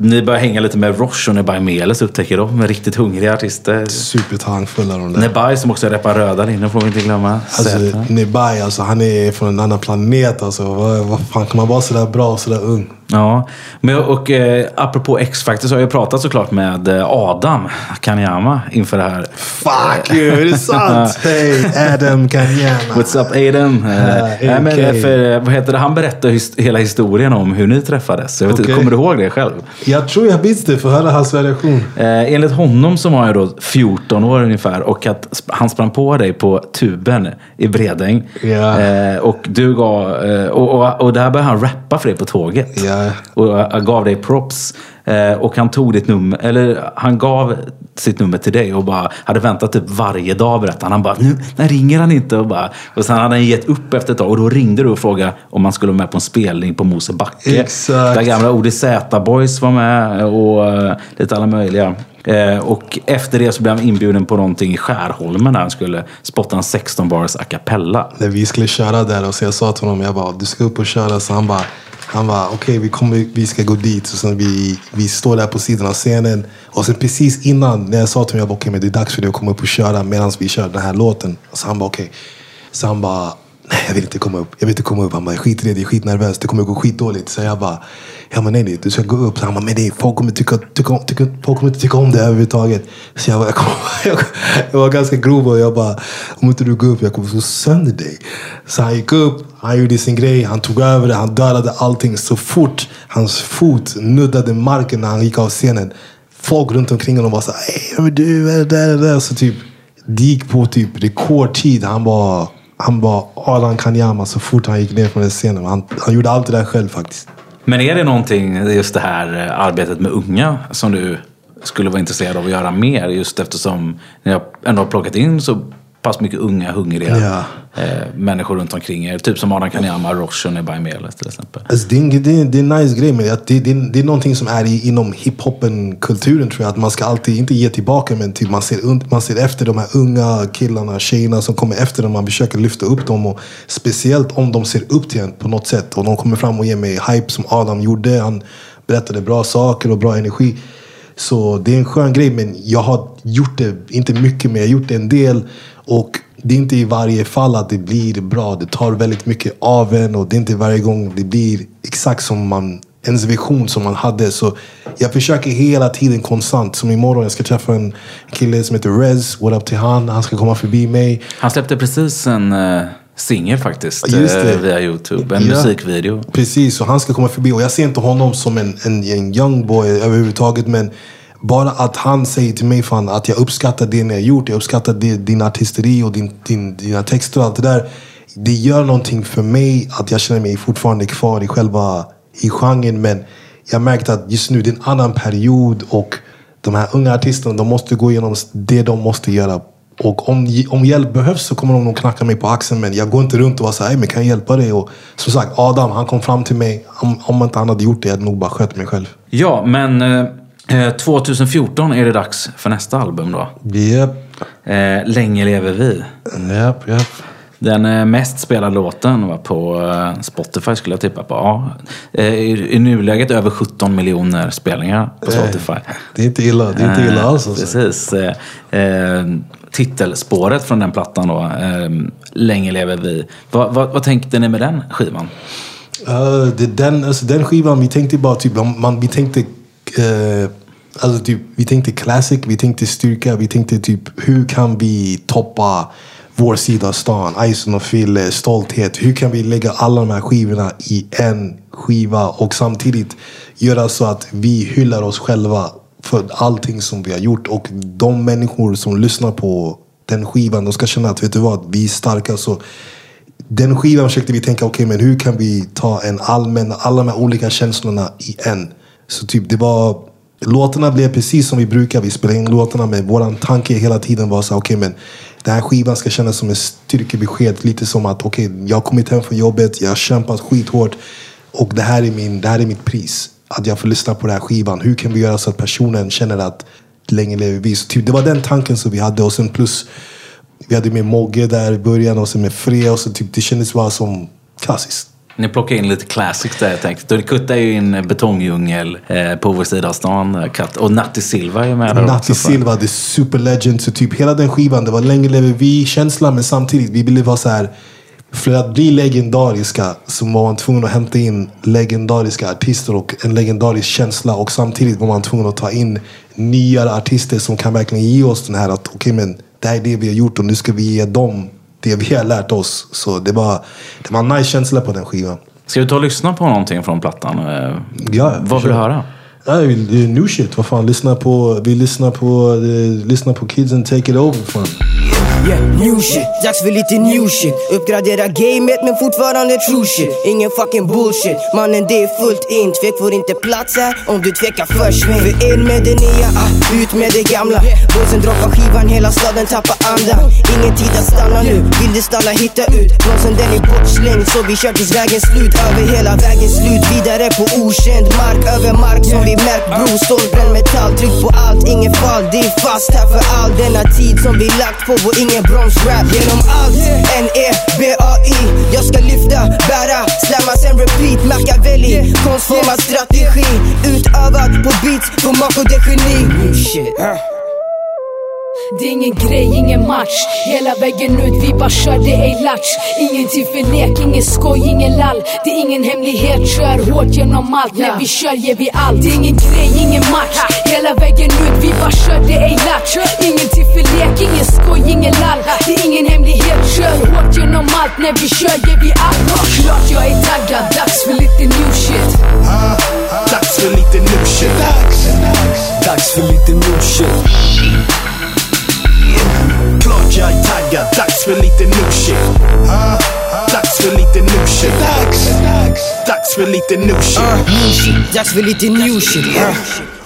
ni börjar hänga lite med Roche och Nebaj Meles upptäcker de. Med riktigt hungriga artister. Supertalangfulla de där. Nebaj som också rappar röda linjen får vi inte glömma. Alltså. Nebai, alltså, han är från en annan planet. Alltså, vad, vad fan kan man vara sådär bra och sådär ung? Ja, men och eh, apropå X-Factor så har jag pratat såklart med eh, Adam Kanyama inför det här. Fuck you, är det sant? Hej, Adam Kanyama. What's up Aiden? Eh, nej, men, okej. eh, för, eh, vad heter det? Han berättar his- hela historien om hur ni träffades. Jag vet, Okej. Kommer du ihåg det själv? Jag tror jag visste, för höra hans variation. Eh, enligt honom som var jag då 14 år ungefär och att sp- han sprang på dig på tuben i Bredäng. Ja. Eh, och du gav, eh, och, och, och där började han rappa för dig på tåget. Ja. Eh, och jag gav dig props. Eh, och han tog ditt nummer, eller han gav sitt nummer till dig och bara hade väntat typ varje dag berättade han. Han bara, nu när ringer han inte? Och, bara, och sen hade han gett upp efter ett tag och då ringde du och frågade om man skulle vara med på en spelning på Mosebacke. Exakt. Där gamla ODZ-boys var med och eh, lite alla möjliga. Eh, och efter det så blev han inbjuden på någonting i Skärholmen där han skulle spotta en 16 bars a cappella. När vi skulle köra där och så jag sa till honom, jag bara, du ska upp och köra. Så han bara, han bara, okej vi, kommer, vi ska gå dit. Så sen vi, vi står där på sidan av scenen. Och sen precis innan, när jag sa till honom, att okay, men det är dags för dig att komma upp och köra medan vi kör den här låten. Så han bara, okej. Så han bara, nej jag vill inte komma upp. Jag vill inte komma upp. Han bara, jag i det, jag är skitnervös. Det kommer gå skitdåligt. Så jag bara, jag bara, nej, nej du ska gå upp. Så han bara, men nej, folk kommer, tycka, tycka, om- tycka, folk kommer inte tycka om det överhuvudtaget. Så jag, bara, jag, kom, jag, jag var ganska grov och jag bara, om inte du går upp, jag kommer slå sönder dig. Så han gick upp, han gjorde sin grej, han tog över det, han dödade allting. Så fort hans fot nuddade marken när han gick av scenen. Folk runt omkring honom var så här, du, vad är det där, det där. Så typ, det gick på typ rekordtid. Han bara, han var Alan Kanyama så fort han gick ner från den scenen. Han, han gjorde allt det där själv faktiskt. Men är det någonting, just det här eh, arbetet med unga, som du skulle vara intresserad av att göra mer? Just eftersom ni ändå har plockat in så pass mycket unga, hungriga Ja. eh, människor runt omkring er. Typ som Adam Kanyama, Roshan i Baimeles till exempel. Alltså, det, är, det, är, det är en nice grej, men att det, det, är- det är någonting som är i, inom hiphopen-kulturen tror jag. Att man ska alltid, inte ge tillbaka, men typ man, ser, man ser efter de här unga killarna, tjejerna som kommer efter dem. Man försöker lyfta upp dem. Och speciellt om de ser upp till en på något sätt. Och de kommer fram och ger mig hype som Adam gjorde. Han berättade bra saker och bra energi. Så det är en skön grej, men jag har gjort det, inte mycket, men jag har gjort det en del. Och det är inte i varje fall att det blir bra. Det tar väldigt mycket av en och det är inte varje gång det blir exakt som man, ens vision som man hade. Så jag försöker hela tiden konstant. Som imorgon, jag ska träffa en kille som heter Rez. What up till han? Han ska komma förbi mig. Han släppte precis en uh, singel faktiskt Just det. eh, via Youtube. En Ja. musikvideo. Precis, och han ska komma förbi. Och jag ser inte honom som en, en, en young boy överhuvudtaget. Men bara att han säger till mig fan, att jag uppskattar det ni har gjort. Jag uppskattar det, din artisteri och din, din, dina texter och allt det där. Det gör någonting för mig att jag känner mig fortfarande kvar i själva i genren. Men jag märkte att just nu det är en annan period. Och de här unga artisterna, de måste gå igenom det de måste göra. Och om, om hjälp behövs så kommer de nog knacka mig på axeln. Men jag går inte runt och vara såhär, men kan jag hjälpa dig? Och som sagt, Adam, han kom fram till mig. Om, om inte han hade gjort det, jag hade nog bara skött mig själv. Ja, men eh, 2014 är det dags för nästa album då. Japp, Eh, Länge lever vi. japp, japp. Den eh, mest spelade låten var på eh, Spotify skulle jag tippa på. Ja. Eh, I, nuläget över 17 miljoner spelningar på Spotify. Det är inte illa, det är inte illa alls. Eh, Alltså. Precis. Titelspåret från den plattan då, eh, Länge lever vi. Vad, vad, vad tänkte ni med den skivan? Uh, det, den, alltså, den skivan, vi tänkte bara typ, man, vi tänkte uh, alltså, typ, vi tänkte classic, vi tänkte styrka, vi tänkte typ hur kan vi toppa vår sida av stan, Ison och Fille, stolthet. Hur kan vi lägga alla de här skivorna i en skiva och samtidigt göra så att vi hyllar oss själva för allting som vi har gjort och de människor som lyssnar på den skivan, de ska känna att vet du vad, vi är starka. Så den skivan försökte vi tänka, okej men hur kan vi ta en allmän, alla de här olika känslorna i en? Så typ det var, låtarna blev precis som vi brukar, vi spelade in låtarna men våran tanke hela tiden var så okej okay, men den här skivan ska kännas som en styrkebesked. Lite som att okej, jag har kommit hem från jobbet, jag har kämpat skithårt och det här är, min, det här är mitt pris. Att jag får lyssna på den här skivan. Hur kan vi göra så att personen känner att länge lever vi? Så typ, det var den tanken som vi hade och sen plus vi hade med Mogge där i början och sen med Fre och så typ det kändes bara som klassiskt. Ni plockar in lite classics där jag tänkte. Du kuttar ju in Betongdjungel eh, på vår sida av stan. eh. Och Natti Silva är med där Natti också. Silva, the super legend. Så typ hela den skivan, det var länge lever vi-känsla men samtidigt, vi ville vara så här. För att bli legendariska så var man tvungen att hämta in legendariska artister och en legendarisk känsla. Och samtidigt var man tvungen att ta in nya artister som kan verkligen ge oss den här att okej men det här är det vi har gjort och nu ska vi ge dem det vi har lärt oss. Så det var, det var en nice känsla på den skivan. Ska vi ta och lyssna på någonting från plattan? Eh, Ja, Vad vill du höra? Ja, new shit. Vad fan, lyssna på, vi lyssnar på, eh, lyssna på Kids and Take It Over. Fan. Yeah, new shit, dags för lite new shit. Uppgradera gamet men fortfarande true shit. Ingen fucking bullshit, mannen det är fullt in. Tvek får inte plats här om du tvekar försvinn För in med det nya, ah, ut med det gamla. Boysen droppar skivan, hela staden tappar andan. Ingen tid att stanna nu, vill du stanna hitta ut. Blåsen den är bortslängd så vi kör tills vägen slut. Över hela vägen slut, vidare på okänd mark. Över mark som vi märkt bro, stålbränd metall. Tryck på allt, ingen fall, det är fast här för all denna tid som vi lagt på vår ingen bromsrap Genom allt, N-E-B-A-I Jag ska lyfta, bära, slamma sen repeat. Machiavelli, konstformad strategi. Utövad på beats, på Marco de Geni. Shit, huh? Det är ingen grej, ingen match. Hela vägen ut, vi bara kör, det är latch. Ingen tid för lek, ingen skoj, ingen lall. Det är ingen hemlighet, kör hårt genom allt. När vi kör ger vi allt. Det är ingen grej, ingen match. Hela vägen ut, vi bara kör, det är latch. Ingen tid för lek, ingen skoj, ingen lall. Det är ingen hemlighet, kör hårt genom allt. När vi kör ger vi allt. Klart jag är taggad, dags för lite new shit. Dags för lite new shit. Dags för lite new shit. Klart jag är taggad, dags för lite new shit. Dags för lite new shit. Dags för lite new shit. Uh, new shit, dags för lite new shit uh.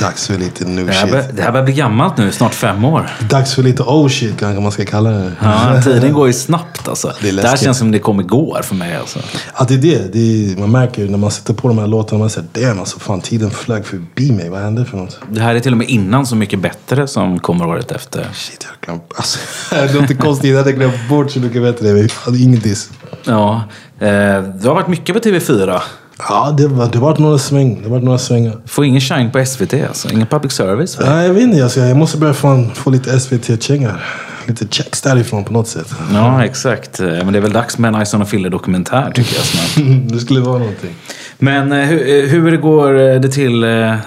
Dags för lite new Det shit. bör- det här börjar bli gammalt nu, snart fem år. Dags för lite oh shit kanske man ska kalla det. Ja, tiden går ju snabbt alltså. Det Det, här känns som det kom igår för mig alltså. Ja, det är det. det är, man märker ju när man sätter på de här låtarna. Man säger damn alltså fan tiden flög förbi mig. Vad hände för något? Det här är till och med innan Så mycket bättre som kommer året efter. Shit, jag glömt. Alltså, det låter konstigt. Jag hade glömt bort Så mycket bättre. Jag hade ingen diss. Ja, eh, det har varit mycket på TV4. Ja, det, var, det har varit några sväng. Det har några svängar. Får ingen shine på SVT alltså? Ingen public service? Ja, jag vet inte. Alltså, jag måste börja få, få lite SVT-kängar. Lite checks därifrån på något sätt. Ja, exakt. Eh, Men det är väl dags med en Ison och Fille-dokumentär tycker jag snart. det skulle vara någonting. Men eh, hur, eh, hur går eh, det till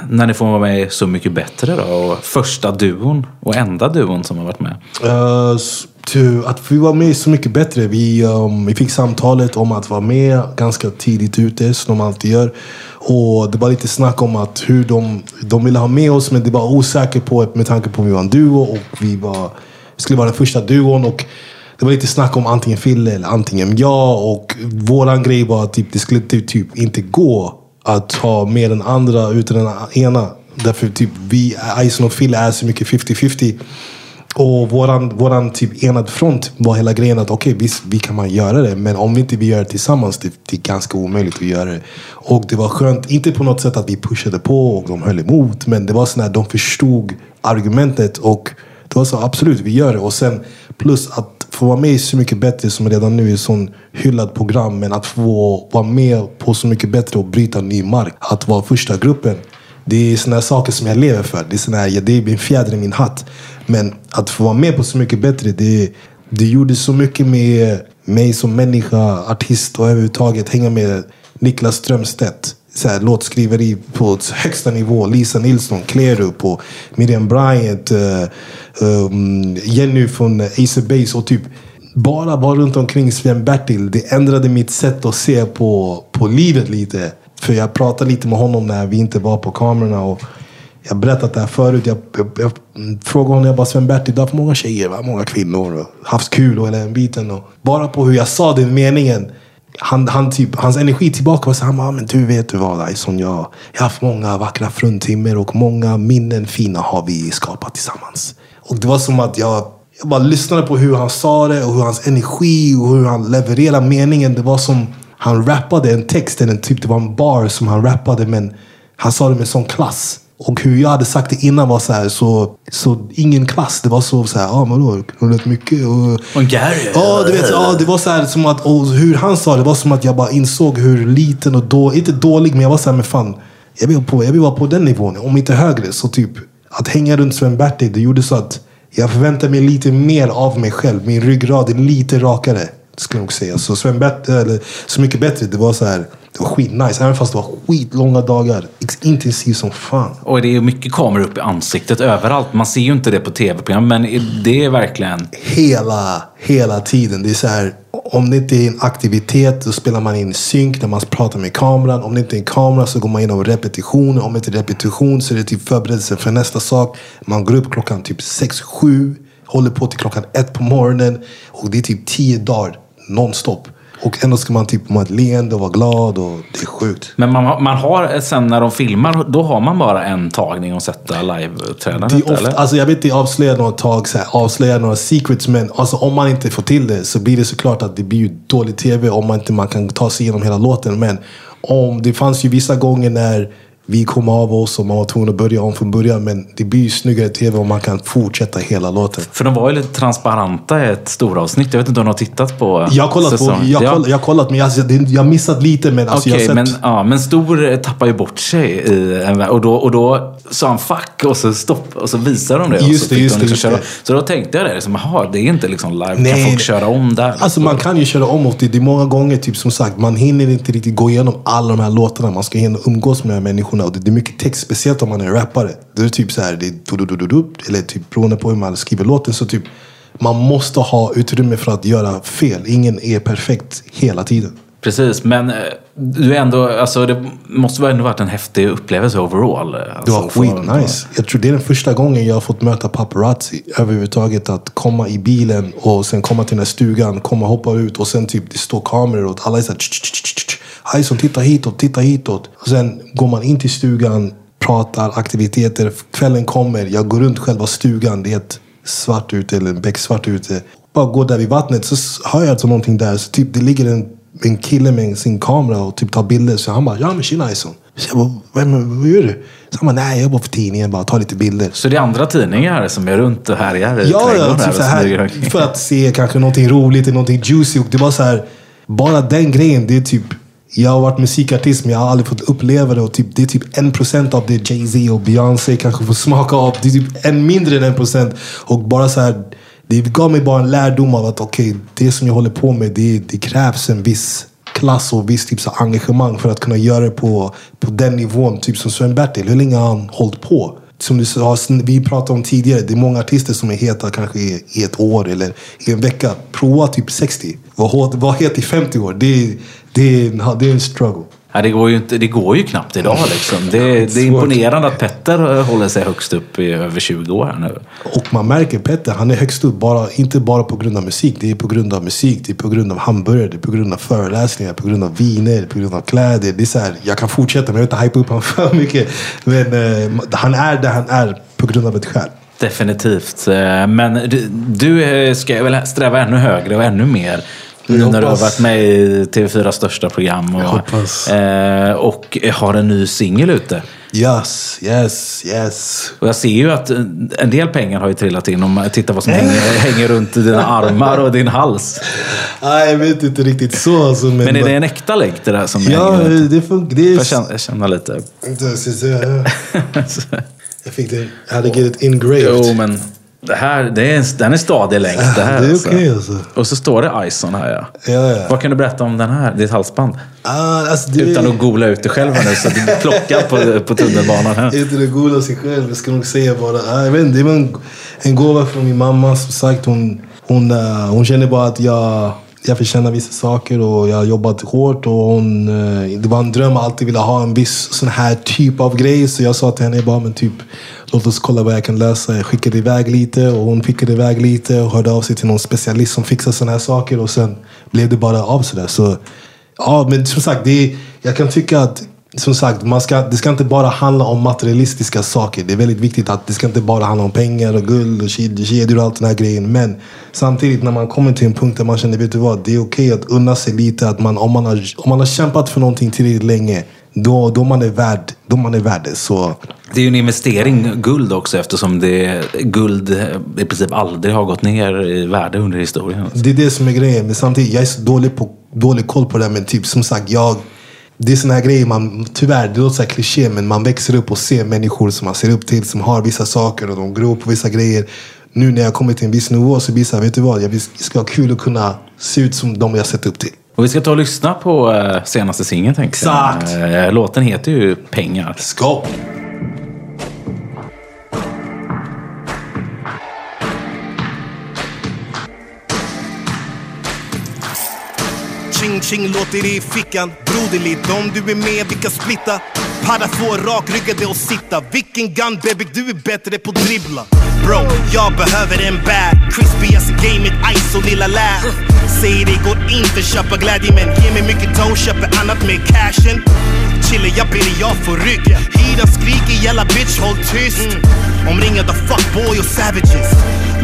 när ni får vara med i Så mycket bättre då? Och första duon och enda duon som har varit med. Uh, to, att vi var med Så mycket bättre. Vi, um, vi fick samtalet om att vara med ganska tidigt ute, som de alltid gör. Och det var lite snack om att hur de, de ville ha med oss, men det var osäkert på med tanke på att vi var en duo och vi var, skulle vara den första duon. Och det var lite snack om antingen Fille eller antingen jag. Och våran grej var att typ, det skulle typ, typ inte gå att ha med den andra utan den ena. Därför typ vi, Ison och Fille är så mycket 50-50. Och våran, våran typ enad front var hela grejen att okej, visst, vi kan man göra det. Men om vi inte vi gör det tillsammans, det, det är ganska omöjligt att göra det. Och det var skönt, inte på något sätt att vi pushade på och de höll emot. Men det var så att de förstod argumentet. Och det var så absolut, vi gör det. Och sen plus att få vara med i Så mycket bättre som redan nu är ett sån hyllat program. Men att få vara med på Så mycket bättre och bryta ny mark. Att vara första gruppen. Det är såna här saker som jag lever för. Det är, såna här, ja, det är en fjäder i min hatt. Men att få vara med på Så mycket bättre, det, det gjorde så mycket med mig som människa, artist och överhuvudtaget hänga med Niklas Strömstedt. Så här, låtskriveri på högsta nivå. Lisa Nilsson, Kleru och Miriam Bryant. uh, um, Jenny från Ace of Base och typ bara vara runt omkring Sven-Bertil. Det ändrade mitt sätt att se på, på livet lite. För jag pratade lite med honom när vi inte var på kamerorna. Och jag har berättat det här förut. Jag, jag, jag frågade honom, jag bara Sven-Bertil, du har haft många tjejer, va? många kvinnor. Och haft kul och hela den biten. Och bara på hur jag sa den meningen. Han, han typ, hans energi tillbaka var så han ah, bara, men du vet du vad Ison, jag, jag har haft många vackra fruntimmer och många minnen fina har vi skapat tillsammans. Och det var som att jag, jag bara lyssnade på hur han sa det och hur hans energi och hur han levererade meningen. Det var som han rappade en text, eller typ, det var en bar som han rappade men han sa det med sån klass. Och hur jag hade sagt det innan var så här, så, så ingen klass. Det var så, så här, ja men då, knullat mycket. Och, Och Gary. Ja, du vet, ja, det var så här som att, och hur han sa det var som att jag bara insåg hur liten och då, inte dålig, men jag var så här, men fan, jag vill, på, jag vill vara på den nivån, om inte högre. Så typ, att hänga runt Sven-Bertil, det gjorde så att jag förväntade mig lite mer av mig själv. Min ryggrad är lite rakare, skulle jag nog säga. Så Sven-Bertil, eller Så mycket bättre, det var så här, det var skitnice. Även fast det var skitlånga dagar. Intensivt som fan. Och det är mycket kameror upp i ansiktet överallt. Man ser ju inte det på tv-program, men det är verkligen... hela, hela tiden. Det är så här, om det inte är en aktivitet då spelar man in synk när man pratar med kameran. Om det inte är en kamera så går man igenom repetition. Om det inte är repetition så är det typ förberedelse för nästa sak. Man går upp klockan typ 6-7. håller på till klockan ett på morgonen. Och det är typ tio dagar nonstop. Och ändå ska man typ ha ett leende och vara glad och det är sjukt. Men man, man har, sen när de filmar, då har man bara en tagning och sätta Det live-uppträdandet eller? alltså jag vet inte avslöja några tag, så här, avslöja några secrets, men alltså, om man inte får till det så blir det såklart att det blir ju dålig tv om man inte man kan ta sig igenom hela låten. Men om det fanns ju vissa gånger när vi kom av oss och man var tvungen att börja om från början. Men det blir ju snyggare tv om man kan fortsätta hela låten. För de var ju lite transparenta i ett storavsnitt. Jag vet inte om du har tittat på Jag har kollat, på, jag, Ja. koll, jag har kollat men jag, det- jag missat lite. Men alltså, Okej, jag men, ja, men Stor tappar ju bort sig i. Och då, och då sa han fuck och så stopp och så visar de det. och Just så det, just de det, liksom just köra. Så då tänkte jag det, liksom, jaha, det är inte liksom live. Nej, kan folk köra om där? Alltså man kan ju köra om och det. Det är många gånger, typ som sagt, man hinner inte riktigt gå igenom alla de här låtarna. Man ska hinna umgås med de Och det, det är mycket text, speciellt om man är rappare. Det är typ så här, det är eller typ beroende på hur man skriver låten. Så typ, man måste ha utrymme för att göra fel. Ingen är perfekt hela tiden. Precis, men eh, du ändå, alltså, det måste väl ändå varit en häftig upplevelse overall. eh, Det Alltså, var få- skitnice. Jag tror det är den första gången jag har fått möta paparazzi överhuvudtaget. Att komma i bilen och sen komma till den här stugan, komma och hoppa ut och sen typ det står kameror och alla är såhär Hejsan, titta hitåt, titta hitåt. Och sen går man in till stugan, pratar aktiviteter. Kvällen kommer, jag går runt själva stugan. Det är ett svart ute eller en becksvart ute. Bara går där vid vattnet så hör jag alltså någonting där. Så typ det ligger en, en kille med sin kamera och typ tar bilder. Så han bara, ja men tjena Ison. Så jag bara, vad gör du? Så han bara, nej jag jobbar för tidningen, bara tar lite bilder. Så det är andra tidningar som är runt och härjar i Ja, ja typ så här, för att se kanske någonting roligt eller någonting juicy. Och det var så här, bara den grejen, det är typ jag har varit musikartist men jag har aldrig fått uppleva det. Och typ, det är typ en procent av det Jay-Z och Beyoncé kanske får smaka av. Det är typ en mindre än en procent. Och bara så här, det gav mig bara en lärdom av att okej, det som jag håller på med, det, det krävs en viss klass och viss typ så engagemang för att kunna göra det på, på den nivån. Typ som Sven-Bertil, hur länge har han hållit på? Som du sa, vi pratade om tidigare, det är många artister som är heta kanske i, ett år eller i en vecka. Prova typ 60. Var, var het i 50 år. Det, är- det, är- det är en struggle. Ja, det, går ju inte, det går ju knappt idag. Liksom. Det, det är imponerande att Petter eh, håller sig högst upp i över 20 år här nu. Och man märker Petter, han är högst upp. Bara, inte bara på grund av musik. Det är på grund av musik, det är på grund av hamburgare, det är på grund av föreläsningar, på grund av viner, på grund av kläder. Det är så här, jag kan fortsätta men jag vill inte hypa upp honom för mycket. Men eh, han är där han är på grund av ett skäl. Definitivt. Eh, Men du, du eh, ska väl sträva ännu högre och ännu mer. Nu Jag när du har varit med i TV4 största program och, hoppas. eh, och har en ny singel ute. Yes, yes, yes. Och jag ser ju att en del pengar har ju trillat in om man tittar vad som hänger, hänger runt dina armar och din hals. Nej, jag vet inte riktigt så. Alltså, men, Men är det en äkta länk det där som Ja, hänger runt? det funkar. Är... jag känna, känna lite. Jag fick det. Jag hade get it engraved. Jo, men det här, det är en, den är stadig länk det här. Det är okej alltså. Och så står det Ison här ja. Ja, ja. Vad kan du berätta om den här, ditt halsband? Ah, alltså, det Utan att googla ut det själv här nu så att du blir plockad på, på tunnelbanan här. Inte det goda sig själv. Jag ska nog säga bara. Ah, jag vet inte, det var en, en gåva från min mamma. Som sagt, hon, hon, eh, hon kände bara att jag, jag förtjänar vissa saker och jag har jobbat hårt. Och hon, eh, det var en dröm att alltid vilja ha en viss sån här typ av grej. Så jag sa till henne bara, men typ, låt oss kolla vad jag kan lösa. Jag skickade iväg lite och hon skickade iväg lite och hörde av sig till någon specialist som fixar såna här saker. Och sen blev det bara av sådär. Så Ja, men som sagt, det jag kan tycka att som sagt, man ska, det ska inte bara handla om materialistiska saker. Det är väldigt viktigt att det ska inte bara handla om pengar och guld och ked- kedjor och allt den här grejen. Men samtidigt när man kommer till en punkt där man känner, vet du vad, det är okej att unna sig lite. Att man, om, man har, om man har kämpat för någonting tillräckligt länge, då, då, man är värd, då man är värd det. Så Det är ju en investering guld också eftersom det, guld i princip aldrig har gått ner i värde under historien. Det är det som är grejen. Men samtidigt, jag är så dålig, på, dålig koll på det. här, Men typ som sagt, jag... Det är såna här grejer man, tyvärr, det låter så här kliché, men man växer upp och ser människor som man ser upp till, som har vissa saker och de gror på vissa grejer. Nu när jag kommit till en viss nivå så blir det så här, vet du vad? Jag ska ha kul att kunna se ut som de jag sett upp till. Och vi ska ta och lyssna på eh, senaste singeln tänkte jag. Exakt. Eh, Låten heter ju Pengar. Skål! Ching ching låter det i fickan Broderligt om du är med vi kan splitta Padda få rakryggade och sitta. Vilken gun baby, du är bättre på dribbla. Bro, jag behöver en bag. Crispigaste gamet, ice och lilla lä. Säger det går inte köpa glädje men ge mig mycket toe, köper annat med cashen. Chille, jag ber dig, jag får rygg. Hyran skriker, jävla bitch, håll tyst. Omringad av fuckboy och savages.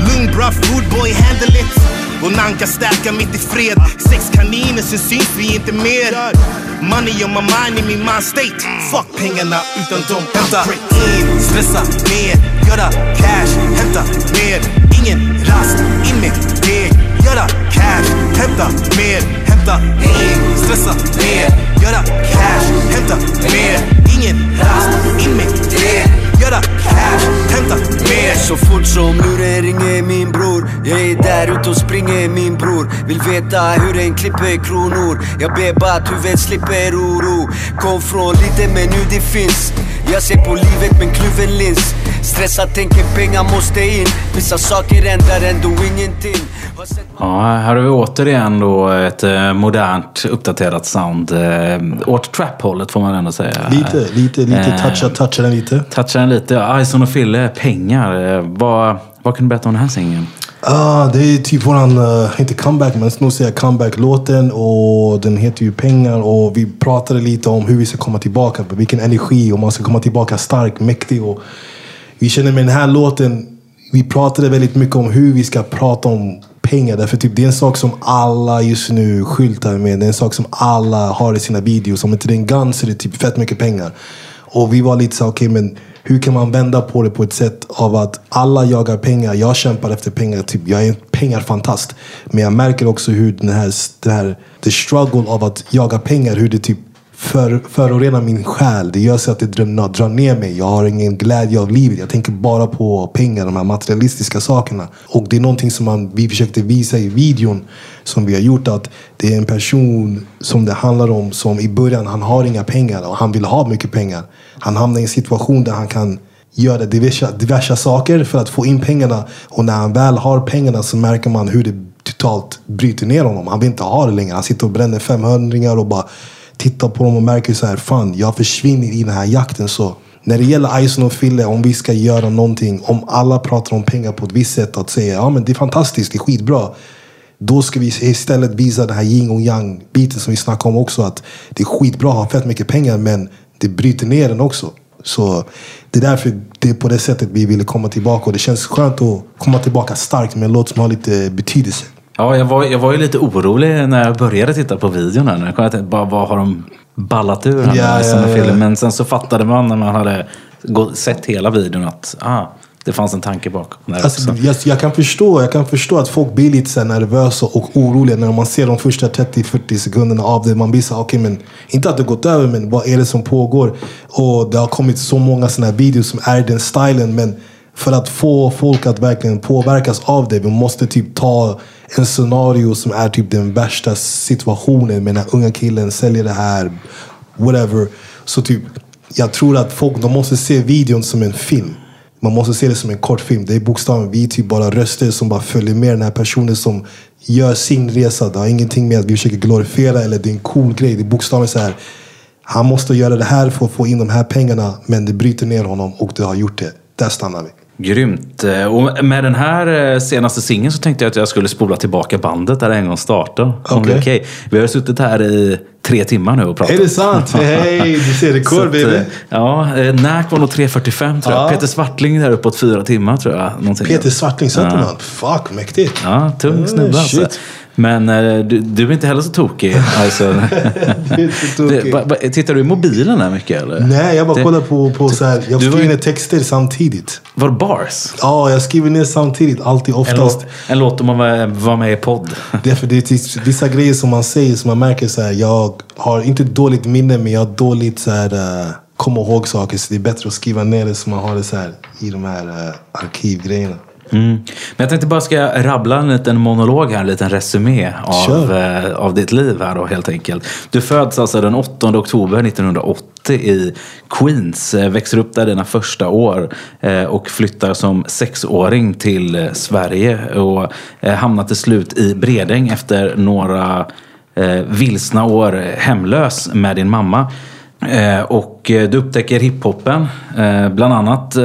Lugn bra, foodboy, handle it. Och Nanka stärka mitt i fred. Sex kaniner, sen syns vi inte mer. Money on my mind i min mind state. Fuck pengarna, utan de hämta in. Stressa mer, göra cash, hämta mer. Ingen rast, in med deg. Göra cash, hämta mer, hämta in. Stressa mer, göra cash, hämta mer. Ingen rast, in med deg. Göra cash, hämta. Mer. Så fort som luren ringer min bror. Jag är där ute och springer min bror. Vill veta hur en klipper kronor. Jag ber bara att huvudet slipper oro. Kom från lite men nu det finns. Jag ser på livet med kluven lins. Stressad tänker pengar måste in. Vissa saker ändrar ändå ingenting. Ja, här har vi återigen då ett eh, modernt uppdaterat sound. Eh, åt trap-hållet får man ändå säga. Lite, lite, lite. Eh, Toucha, toucha den lite. Touchar den lite. Ison och Fille, pengar. Vad, vad kan du berätta om den här singeln? Ah, det är typ våran, uh, inte comeback, men nog säga comeback-låten. Och den heter ju Pengar. Och vi pratade lite om hur vi ska komma tillbaka. Vilken energi. Och man ska komma tillbaka stark, mäktig. Och vi känner med den här låten, vi pratade väldigt mycket om hur vi ska prata om pengar. Därför typ, det är en sak som alla just nu skyltar med. Det är en sak som alla har i sina videos. Om inte det är en gun så är det typ fett mycket pengar. Och vi var lite så här, okej men hur kan man vända på det på ett sätt av att alla jagar pengar. Jag kämpar efter pengar. Typ, jag är en pengarfantast. Men jag märker också hur den här, den här the struggle av att jaga pengar, hur det typ för, förorenar min själ. Det gör så att det drar, drar ner mig. Jag har ingen glädje av livet. Jag tänker bara på pengar, de här materialistiska sakerna. Och det är någonting som man, vi försökte visa i videon som vi har gjort. Att det är en person som det handlar om som i början, han har inga pengar och han vill ha mycket pengar. Han hamnar i en situation där han kan göra diverse, diverse saker för att få in pengarna. Och när han väl har pengarna så märker man hur det totalt bryter ner honom. Han vill inte ha det längre. Han sitter och bränner 500 och bara tittar på dem och märker så här, fan jag försvinner i den här jakten. Så när det gäller Ison och Fille, om vi ska göra någonting, om alla pratar om pengar på ett visst sätt, att säga ja men det är fantastiskt, det är skitbra. Då ska vi istället visa den här yin och yang biten som vi snackade om också. Att det är skitbra att ha fett mycket pengar men det bryter ner den också. Så det är därför det är på det sättet vi ville komma tillbaka. Och det känns skönt att komma tillbaka starkt med en låt som har lite betydelse. Ja, jag var, jag var ju lite orolig när jag började titta på videon. Här. Jag tänkte, bara, vad har de ballat ur? här Ja, ja, ja. Men sen så fattade man när man hade sett hela videon att ah, det fanns en tanke bakom det Alltså, jag, jag, kan förstå, jag kan förstå att folk blir lite så nervösa och oroliga när man ser de första 30-40 sekunderna av det. Man blir så okej men inte att det gått över men vad är det som pågår? Och det har kommit så många sådana här videos som är den stilen. Men för att få folk att verkligen påverkas av det, vi måste typ ta en scenario som är typ den värsta situationen med den här unga killen säljer det här, whatever. Så typ, jag tror att folk de måste se videon som en film. Man måste se det som en kortfilm. Det är bokstavligen, vi är typ bara röster som bara följer med den här personen som gör sin resa. Det har ingenting med att vi försöker glorifiera eller det är en cool grej. Det är bokstavligen så här. Han måste göra det här för att få in de här pengarna. Men det bryter ner honom och det har gjort det. Där stannar vi. Grymt. Eh, Och med den här eh, senaste singeln så tänkte jag att jag skulle spola tillbaka bandet där det en gång startade. Okej. okej. Vi har suttit här i tre timmar nu och pratat. Är det sant? Hej, du ser rekord, baby. eh, Ja, Nack var nog 3.45 tror jag. Ja. Peter Svartling där uppåt fyra timmar tror jag. Peter Svartling, satte Ja. man? Fuck, mäktigt. Ja, tung snubbe alltså. Men eh, du, du är inte heller så tokig. Alltså. tokig. Ba- ba- Tittar du i mobilen här mycket eller? Nej, jag bara Det- kollar på, på så här. Jag var skriver ju- ner texter samtidigt. Var bars? Ja, jag skriver ner samtidigt. Alltid, En oftast. låt, en låt om att vara med i podd. Det är för det är vissa grejer som man säger som man märker så här. Jag har inte dåligt minne men jag har dåligt så här, uh, komma ihåg saker. Så det är bättre att skriva ner det så man har det så här i de här uh, arkivgrejerna. Mm. Men jag tänkte bara ska rabbla en liten monolog här, en liten resumé av, eh, av ditt liv här då helt enkelt. Du föds alltså den 8 oktober 1980 i Queens, eh, växer upp där dina första år eh, och flyttar som sexåring till eh, Sverige och eh, hamnar till slut i Bredäng efter några eh, vilsna år hemlös med din mamma. Eh, och eh, du upptäcker hiphopen. Eh, bland annat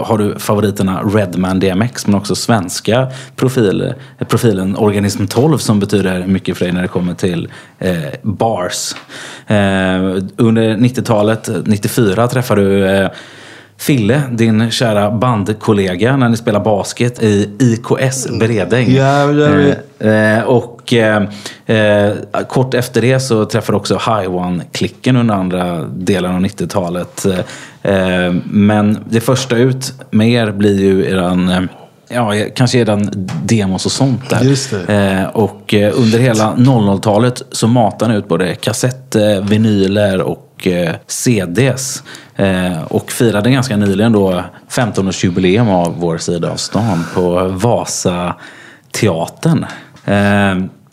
har du favoriterna Redman DMX men också svenska profil, profilen Organism 12 som betyder mycket för dig när det kommer till bars. Under 90-talet, 94 träffade du Fille, din kära bandkollega, när ni spelar basket i IKS Bredäng. Ja, ja, ja. Eh, eh, och eh, eh, kort efter det så träffade också High One-klicken under andra delen av 90-talet. Eh, men det första ut med er blir ju eran eh, Ja, kanske eran demos och sånt där. Eh, och eh, under hela 00-talet så matar ni ut både kassetter, vinyler och eh, CDs. Eh, och firade ganska nyligen då 15-årsjubileum av vår sida av stan på Vasa teatern.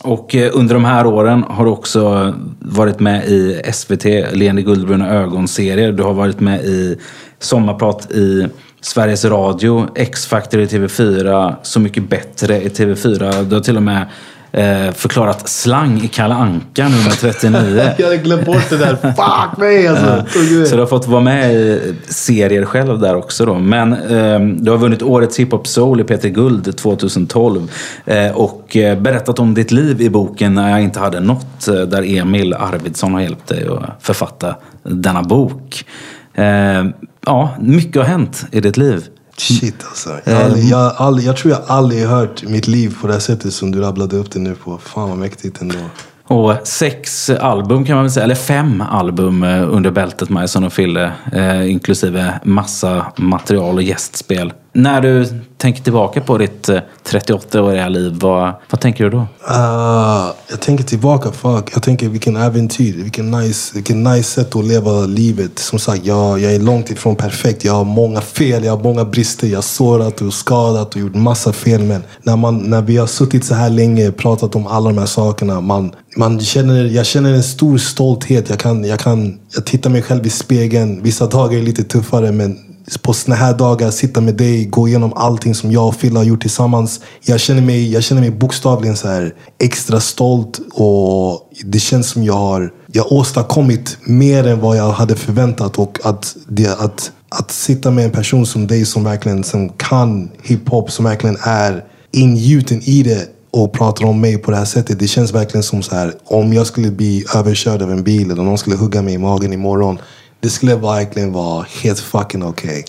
Och eh, under de här åren har du också varit med i SVT, Leende guldbruna ögon-serier. Du har varit med i Sommarprat i Sveriges Radio, X-Factor i TV4, Så mycket bättre i TV4. Du har till och med eh, förklarat slang i Kalle Anka nummer 39. Jag hade glömt bort det där. Fuck mig alltså. Så du har fått vara med i serier själv där också då. Men eh, du har vunnit Årets Hiphop Soul i Peter Guld 2012. Eh, och eh, berättat om ditt liv i boken När jag inte hade något. eh, Där Emil Arvidsson har hjälpt dig att författa denna bok. Eh, ja, mycket har hänt i ditt liv. Shit alltså. Jag, aldrig, jag, har aldrig, jag tror jag aldrig hört mitt liv på det här sättet som du rabblade upp det nu på. Fan vad mäktigt ändå. Och sex album kan man väl säga, eller fem album eh, under bältet Majson och Fille. Eh, inklusive massa material och gästspel. När du tänker tillbaka på ditt eh, 38-åriga liv, vad, vad tänker du då? Uh, jag tänker tillbaka, fuck. Jag tänker vilken äventyr, vilken nice, vilken nice sätt att leva livet. Som sagt, jag, jag är långt ifrån perfekt. Jag har många fel, jag har många brister. Jag har sårat och skadat och gjort massa fel. Men när, man, när vi har suttit så här länge pratat om alla de här sakerna. Man, man känner, jag känner en stor stolthet. Jag, kan, jag, kan, jag tittar mig själv i spegeln. Vissa dagar är lite tuffare men på såna här dagar, sitta med dig, gå igenom allting som jag och Fille har gjort tillsammans. Jag känner mig, jag känner mig bokstavligen så här extra stolt och det känns som jag har jag åstadkommit mer än vad jag hade förväntat. Och att, det, att, att sitta med en person som dig som verkligen som kan hiphop, som verkligen är ingjuten i det och pratar om mig på det här sättet. Det känns verkligen som så här, om jag skulle bli överkörd av en bil eller någon skulle hugga mig i magen imorgon. Det skulle verkligen vara helt fucking okej.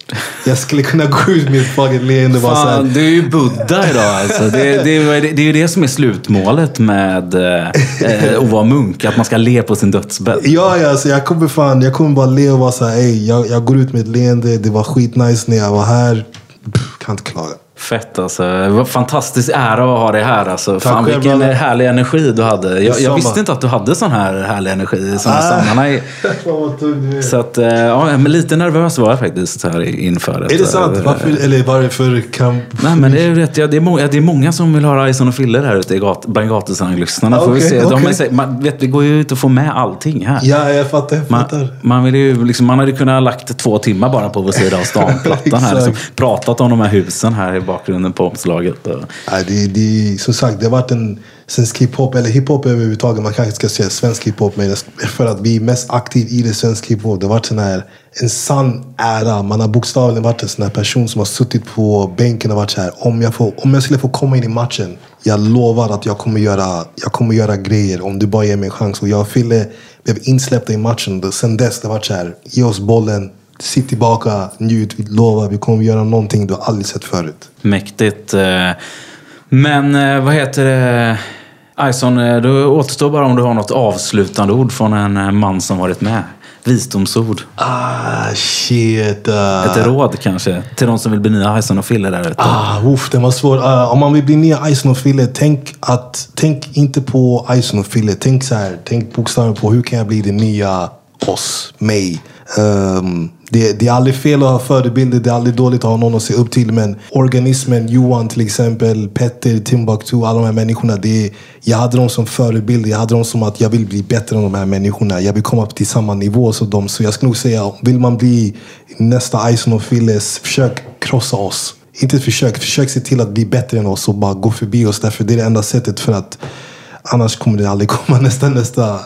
Jag skulle kunna gå ut med ett fucking leende och bara så här, Fan, du är ju Buddha idag alltså. Det, det, det, det är ju det som är slutmålet med eh, eh, att vara munk. Att man ska le på sin dödsbädd. Ja, ja alltså jag kommer fan, jag kommer bara le och vara såhär, jag, jag går ut med ett leende, det var skitnice när jag var här. Pff, kan inte klaga. Fett alltså. Var fantastisk ära att ha dig här alltså. Fan själv, vilken brother. härlig energi du hade. Jag, jag visste inte att du hade sån här härlig energi i sådana Ah. sammanhang. Fan vad. Så att, eh, ja, men lite nervös var jag faktiskt här inför. Är det sant? Varför, eller varför kan... Nej men det är rätt. Ja, det, är många, det är många som vill höra Ison och Filler här ute i gat, bland gatusanglyssnarna. Vi Okej, se. De, okej. säger- man, vet, det går ju ut att få med allting här. Ja, jag fattar. Jag fattar. Man, man, vill ju, liksom, man hade kunnat ha lagt två timmar bara på vår sida av stan-plattan här. Liksom, pratat om de här husen här bakgrunden på omslaget. Och, Nej, det, det, som sagt, det har varit en svensk hiphop, eller hiphop överhuvudtaget. Man kanske ska säga svensk hiphop, men för att vi är mest aktiv i det svenska hiphop. Det har varit en, här, en sann ära. Man har bokstavligen varit en sån här person som har suttit på bänken och varit så här. Om jag, får, om jag skulle få komma in i matchen, jag lovar att jag kommer göra, jag kommer göra grejer om du bara ger mig en chans. Och jag och Fille blev insläppta i matchen. Och Sen dess det har varit så här, ge oss bollen, sitt tillbaka, njut, vi lovar, vi kommer göra någonting du aldrig sett förut. mäktigt. eh. Men eh, vad heter det? Ison, eh, det återstår bara om du har något avslutande ord från en man som varit med. Visdomsord. Ah, shit. Uh. Ett råd kanske till de som vill bli nya Ison och Fille där ute. Ah, uff, den var svår. Ah, om man vill bli nya Ison och Fille, tänk, att, tänk inte på Ison och Fille. Tänk så här, tänk bokstavligen på hur kan jag bli det nya oss, mig. Ehm, det, det är aldrig fel att ha förebilder, det är aldrig dåligt att ha någon att se upp till. Men organismen, Johan till exempel, Petter, Timbuktu, alla de här människorna. Det är, jag hade dem som förebilder. Jag hade dem som att jag vill bli bättre än de här människorna. Jag vill komma upp till samma nivå som dem. Så jag skulle nog säga, vill man bli nästa Ison och Filles, försök krossa oss. Inte ett försök, försök se till att bli bättre än oss och bara gå förbi oss. Därför det är det enda sättet för att annars kommer det aldrig komma nästa, nästa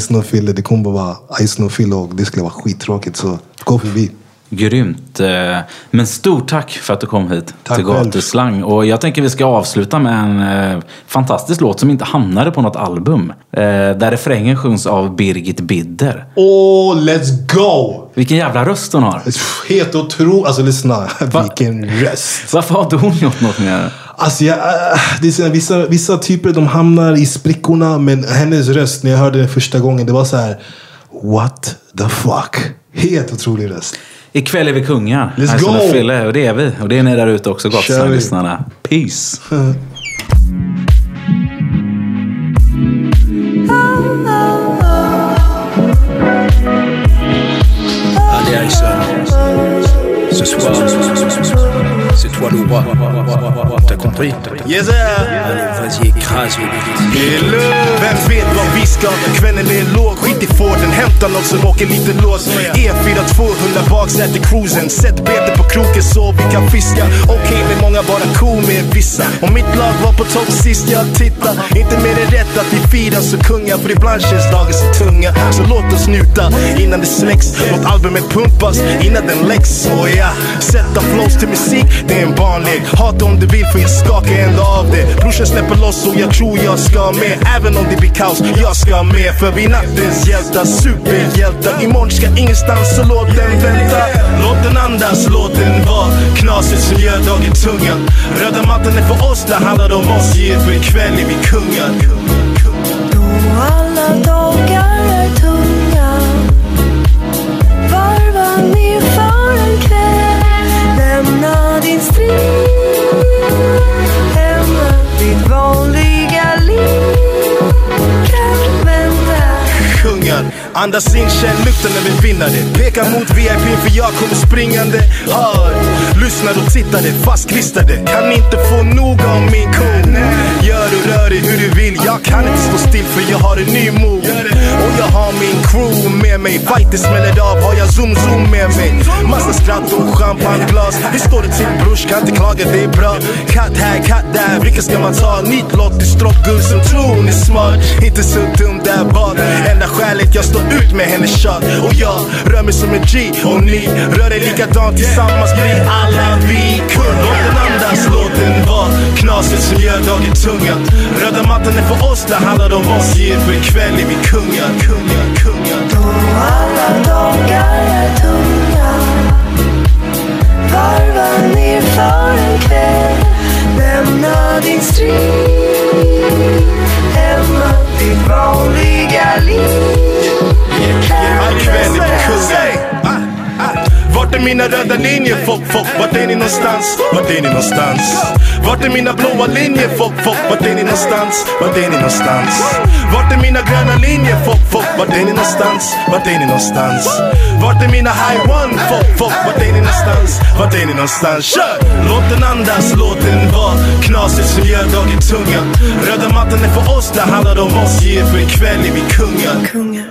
Ice No Fille. Det kommer bara vara Ice No Fille och det skulle vara skittråkigt. Så gå förbi. Grymt. Eh, Men stort tack för att du kom hit Tack till. Gatuslang. Och jag tänker vi ska avsluta med en eh, fantastisk låt som inte hamnade på något album. Eh, där refrängen sjungs av Birgit Bidder. Åh, let's go! Vilken jävla röst hon har. Helt otroligt. Alltså lyssna, vilken röst. Varför har inte hon gjort något mer? Alltså jag, äh, det är så här, vissa, vissa typer de hamnar i sprickorna. Men hennes röst, när jag hörde den första gången, det var så här. What the fuck? Helt otrolig röst. Ikväll är vi kungar. Let's Här go! en Fille, och det är vi. Och det är ni där ute också, Kör vi. Gatuslang-lyssnarna. Peace! Ce soir, c'est toi le roi. T'as compris Yes sir. Vas-y, écrase. Vem vet vad vi ska kvällen är låg? Skit i Forden, hämta någon som åker lite lås. E4 200 baksäte cruisen. Sätt bete på kroken så vi kan fiska. Okej med många, bara cool med vissa. Om mitt lag var på topp sist jag tittar. Inte mer än rätt att vi firar så kunga. För ibland känns dagen så tunga. Så låt oss njuta innan det släcks. Låt albumet pumpas innan den läcks. Så ja, sätta flows till musik, det är en barnlek. Hata om du vill för jag skakar ändå av det. Brorsan släpper loss och jag tror jag ska med. Även om det blir kaos, jag ska med. För vi är nattens hjältar, superhjältar. Imorgon ska ingenstans så låt den vänta. Låt den andas, låt den vara. Knaset som gör dagen tunga. Röda mattan är för oss, det handlar om oss. Yeah, för ikväll är vi kungar. Alla dagar är tunga Lämna din strid Lämna ditt vanliga liv. Kan vänta kungar Andas in, känn lukten när vi vinner det. Pekar mot VIP för jag kommer springande. Hör, lyssnar och tittar det. Fastklistrade Kan inte få nog av min kung Gör och rör dig hur du vill. Jag kan inte stå still för jag har en ny move. Och jag har min crew med mig. Fighter smäller av, har jag zoom zoom med mig. Massa skratt och champagneglas. Hur står det till brors? Kan inte klaga, det är bra. Katt här, katt där, vilka ska man ta? Nitlott i stråkguld som tron är smart. Inte så dum där bak. Enda skälet jag står ut med hennes kött. Och jag rör mig som en G och ni rör er likadant Tillsammans blir alla vi kung Låt den andas, låt den vara Knaset som gör dagen tungan. Röda mattan är för oss, det handlar om oss. Yeah, för ikväll är vi kungar, kungar, kungar Då Alla dagar är tunga. Varva ner för en kväll? Lämna din strid. Lämna ditt vanliga liv. All kväll är vart är mina röda linjer, Fopp, fopp, Vart är ni någonstans? Vart är ni någonstans? Vart är mina blåa linjer, Fopp, fopp, Vart är ni någonstans? Vart är ni någonstans? Vart är mina gröna linjer, Fopp, fopp, Vart är ni någonstans? Vart är ni någonstans? Vart är mina high one, Fopp, fopp, Vart är ni någonstans? Vart är ni någonstans? Kör! Låt den andas, låt den vara Knaset som gör dagen tunga Röda mattan är för oss, det handlar om oss Ge för ikväll är vi Kungar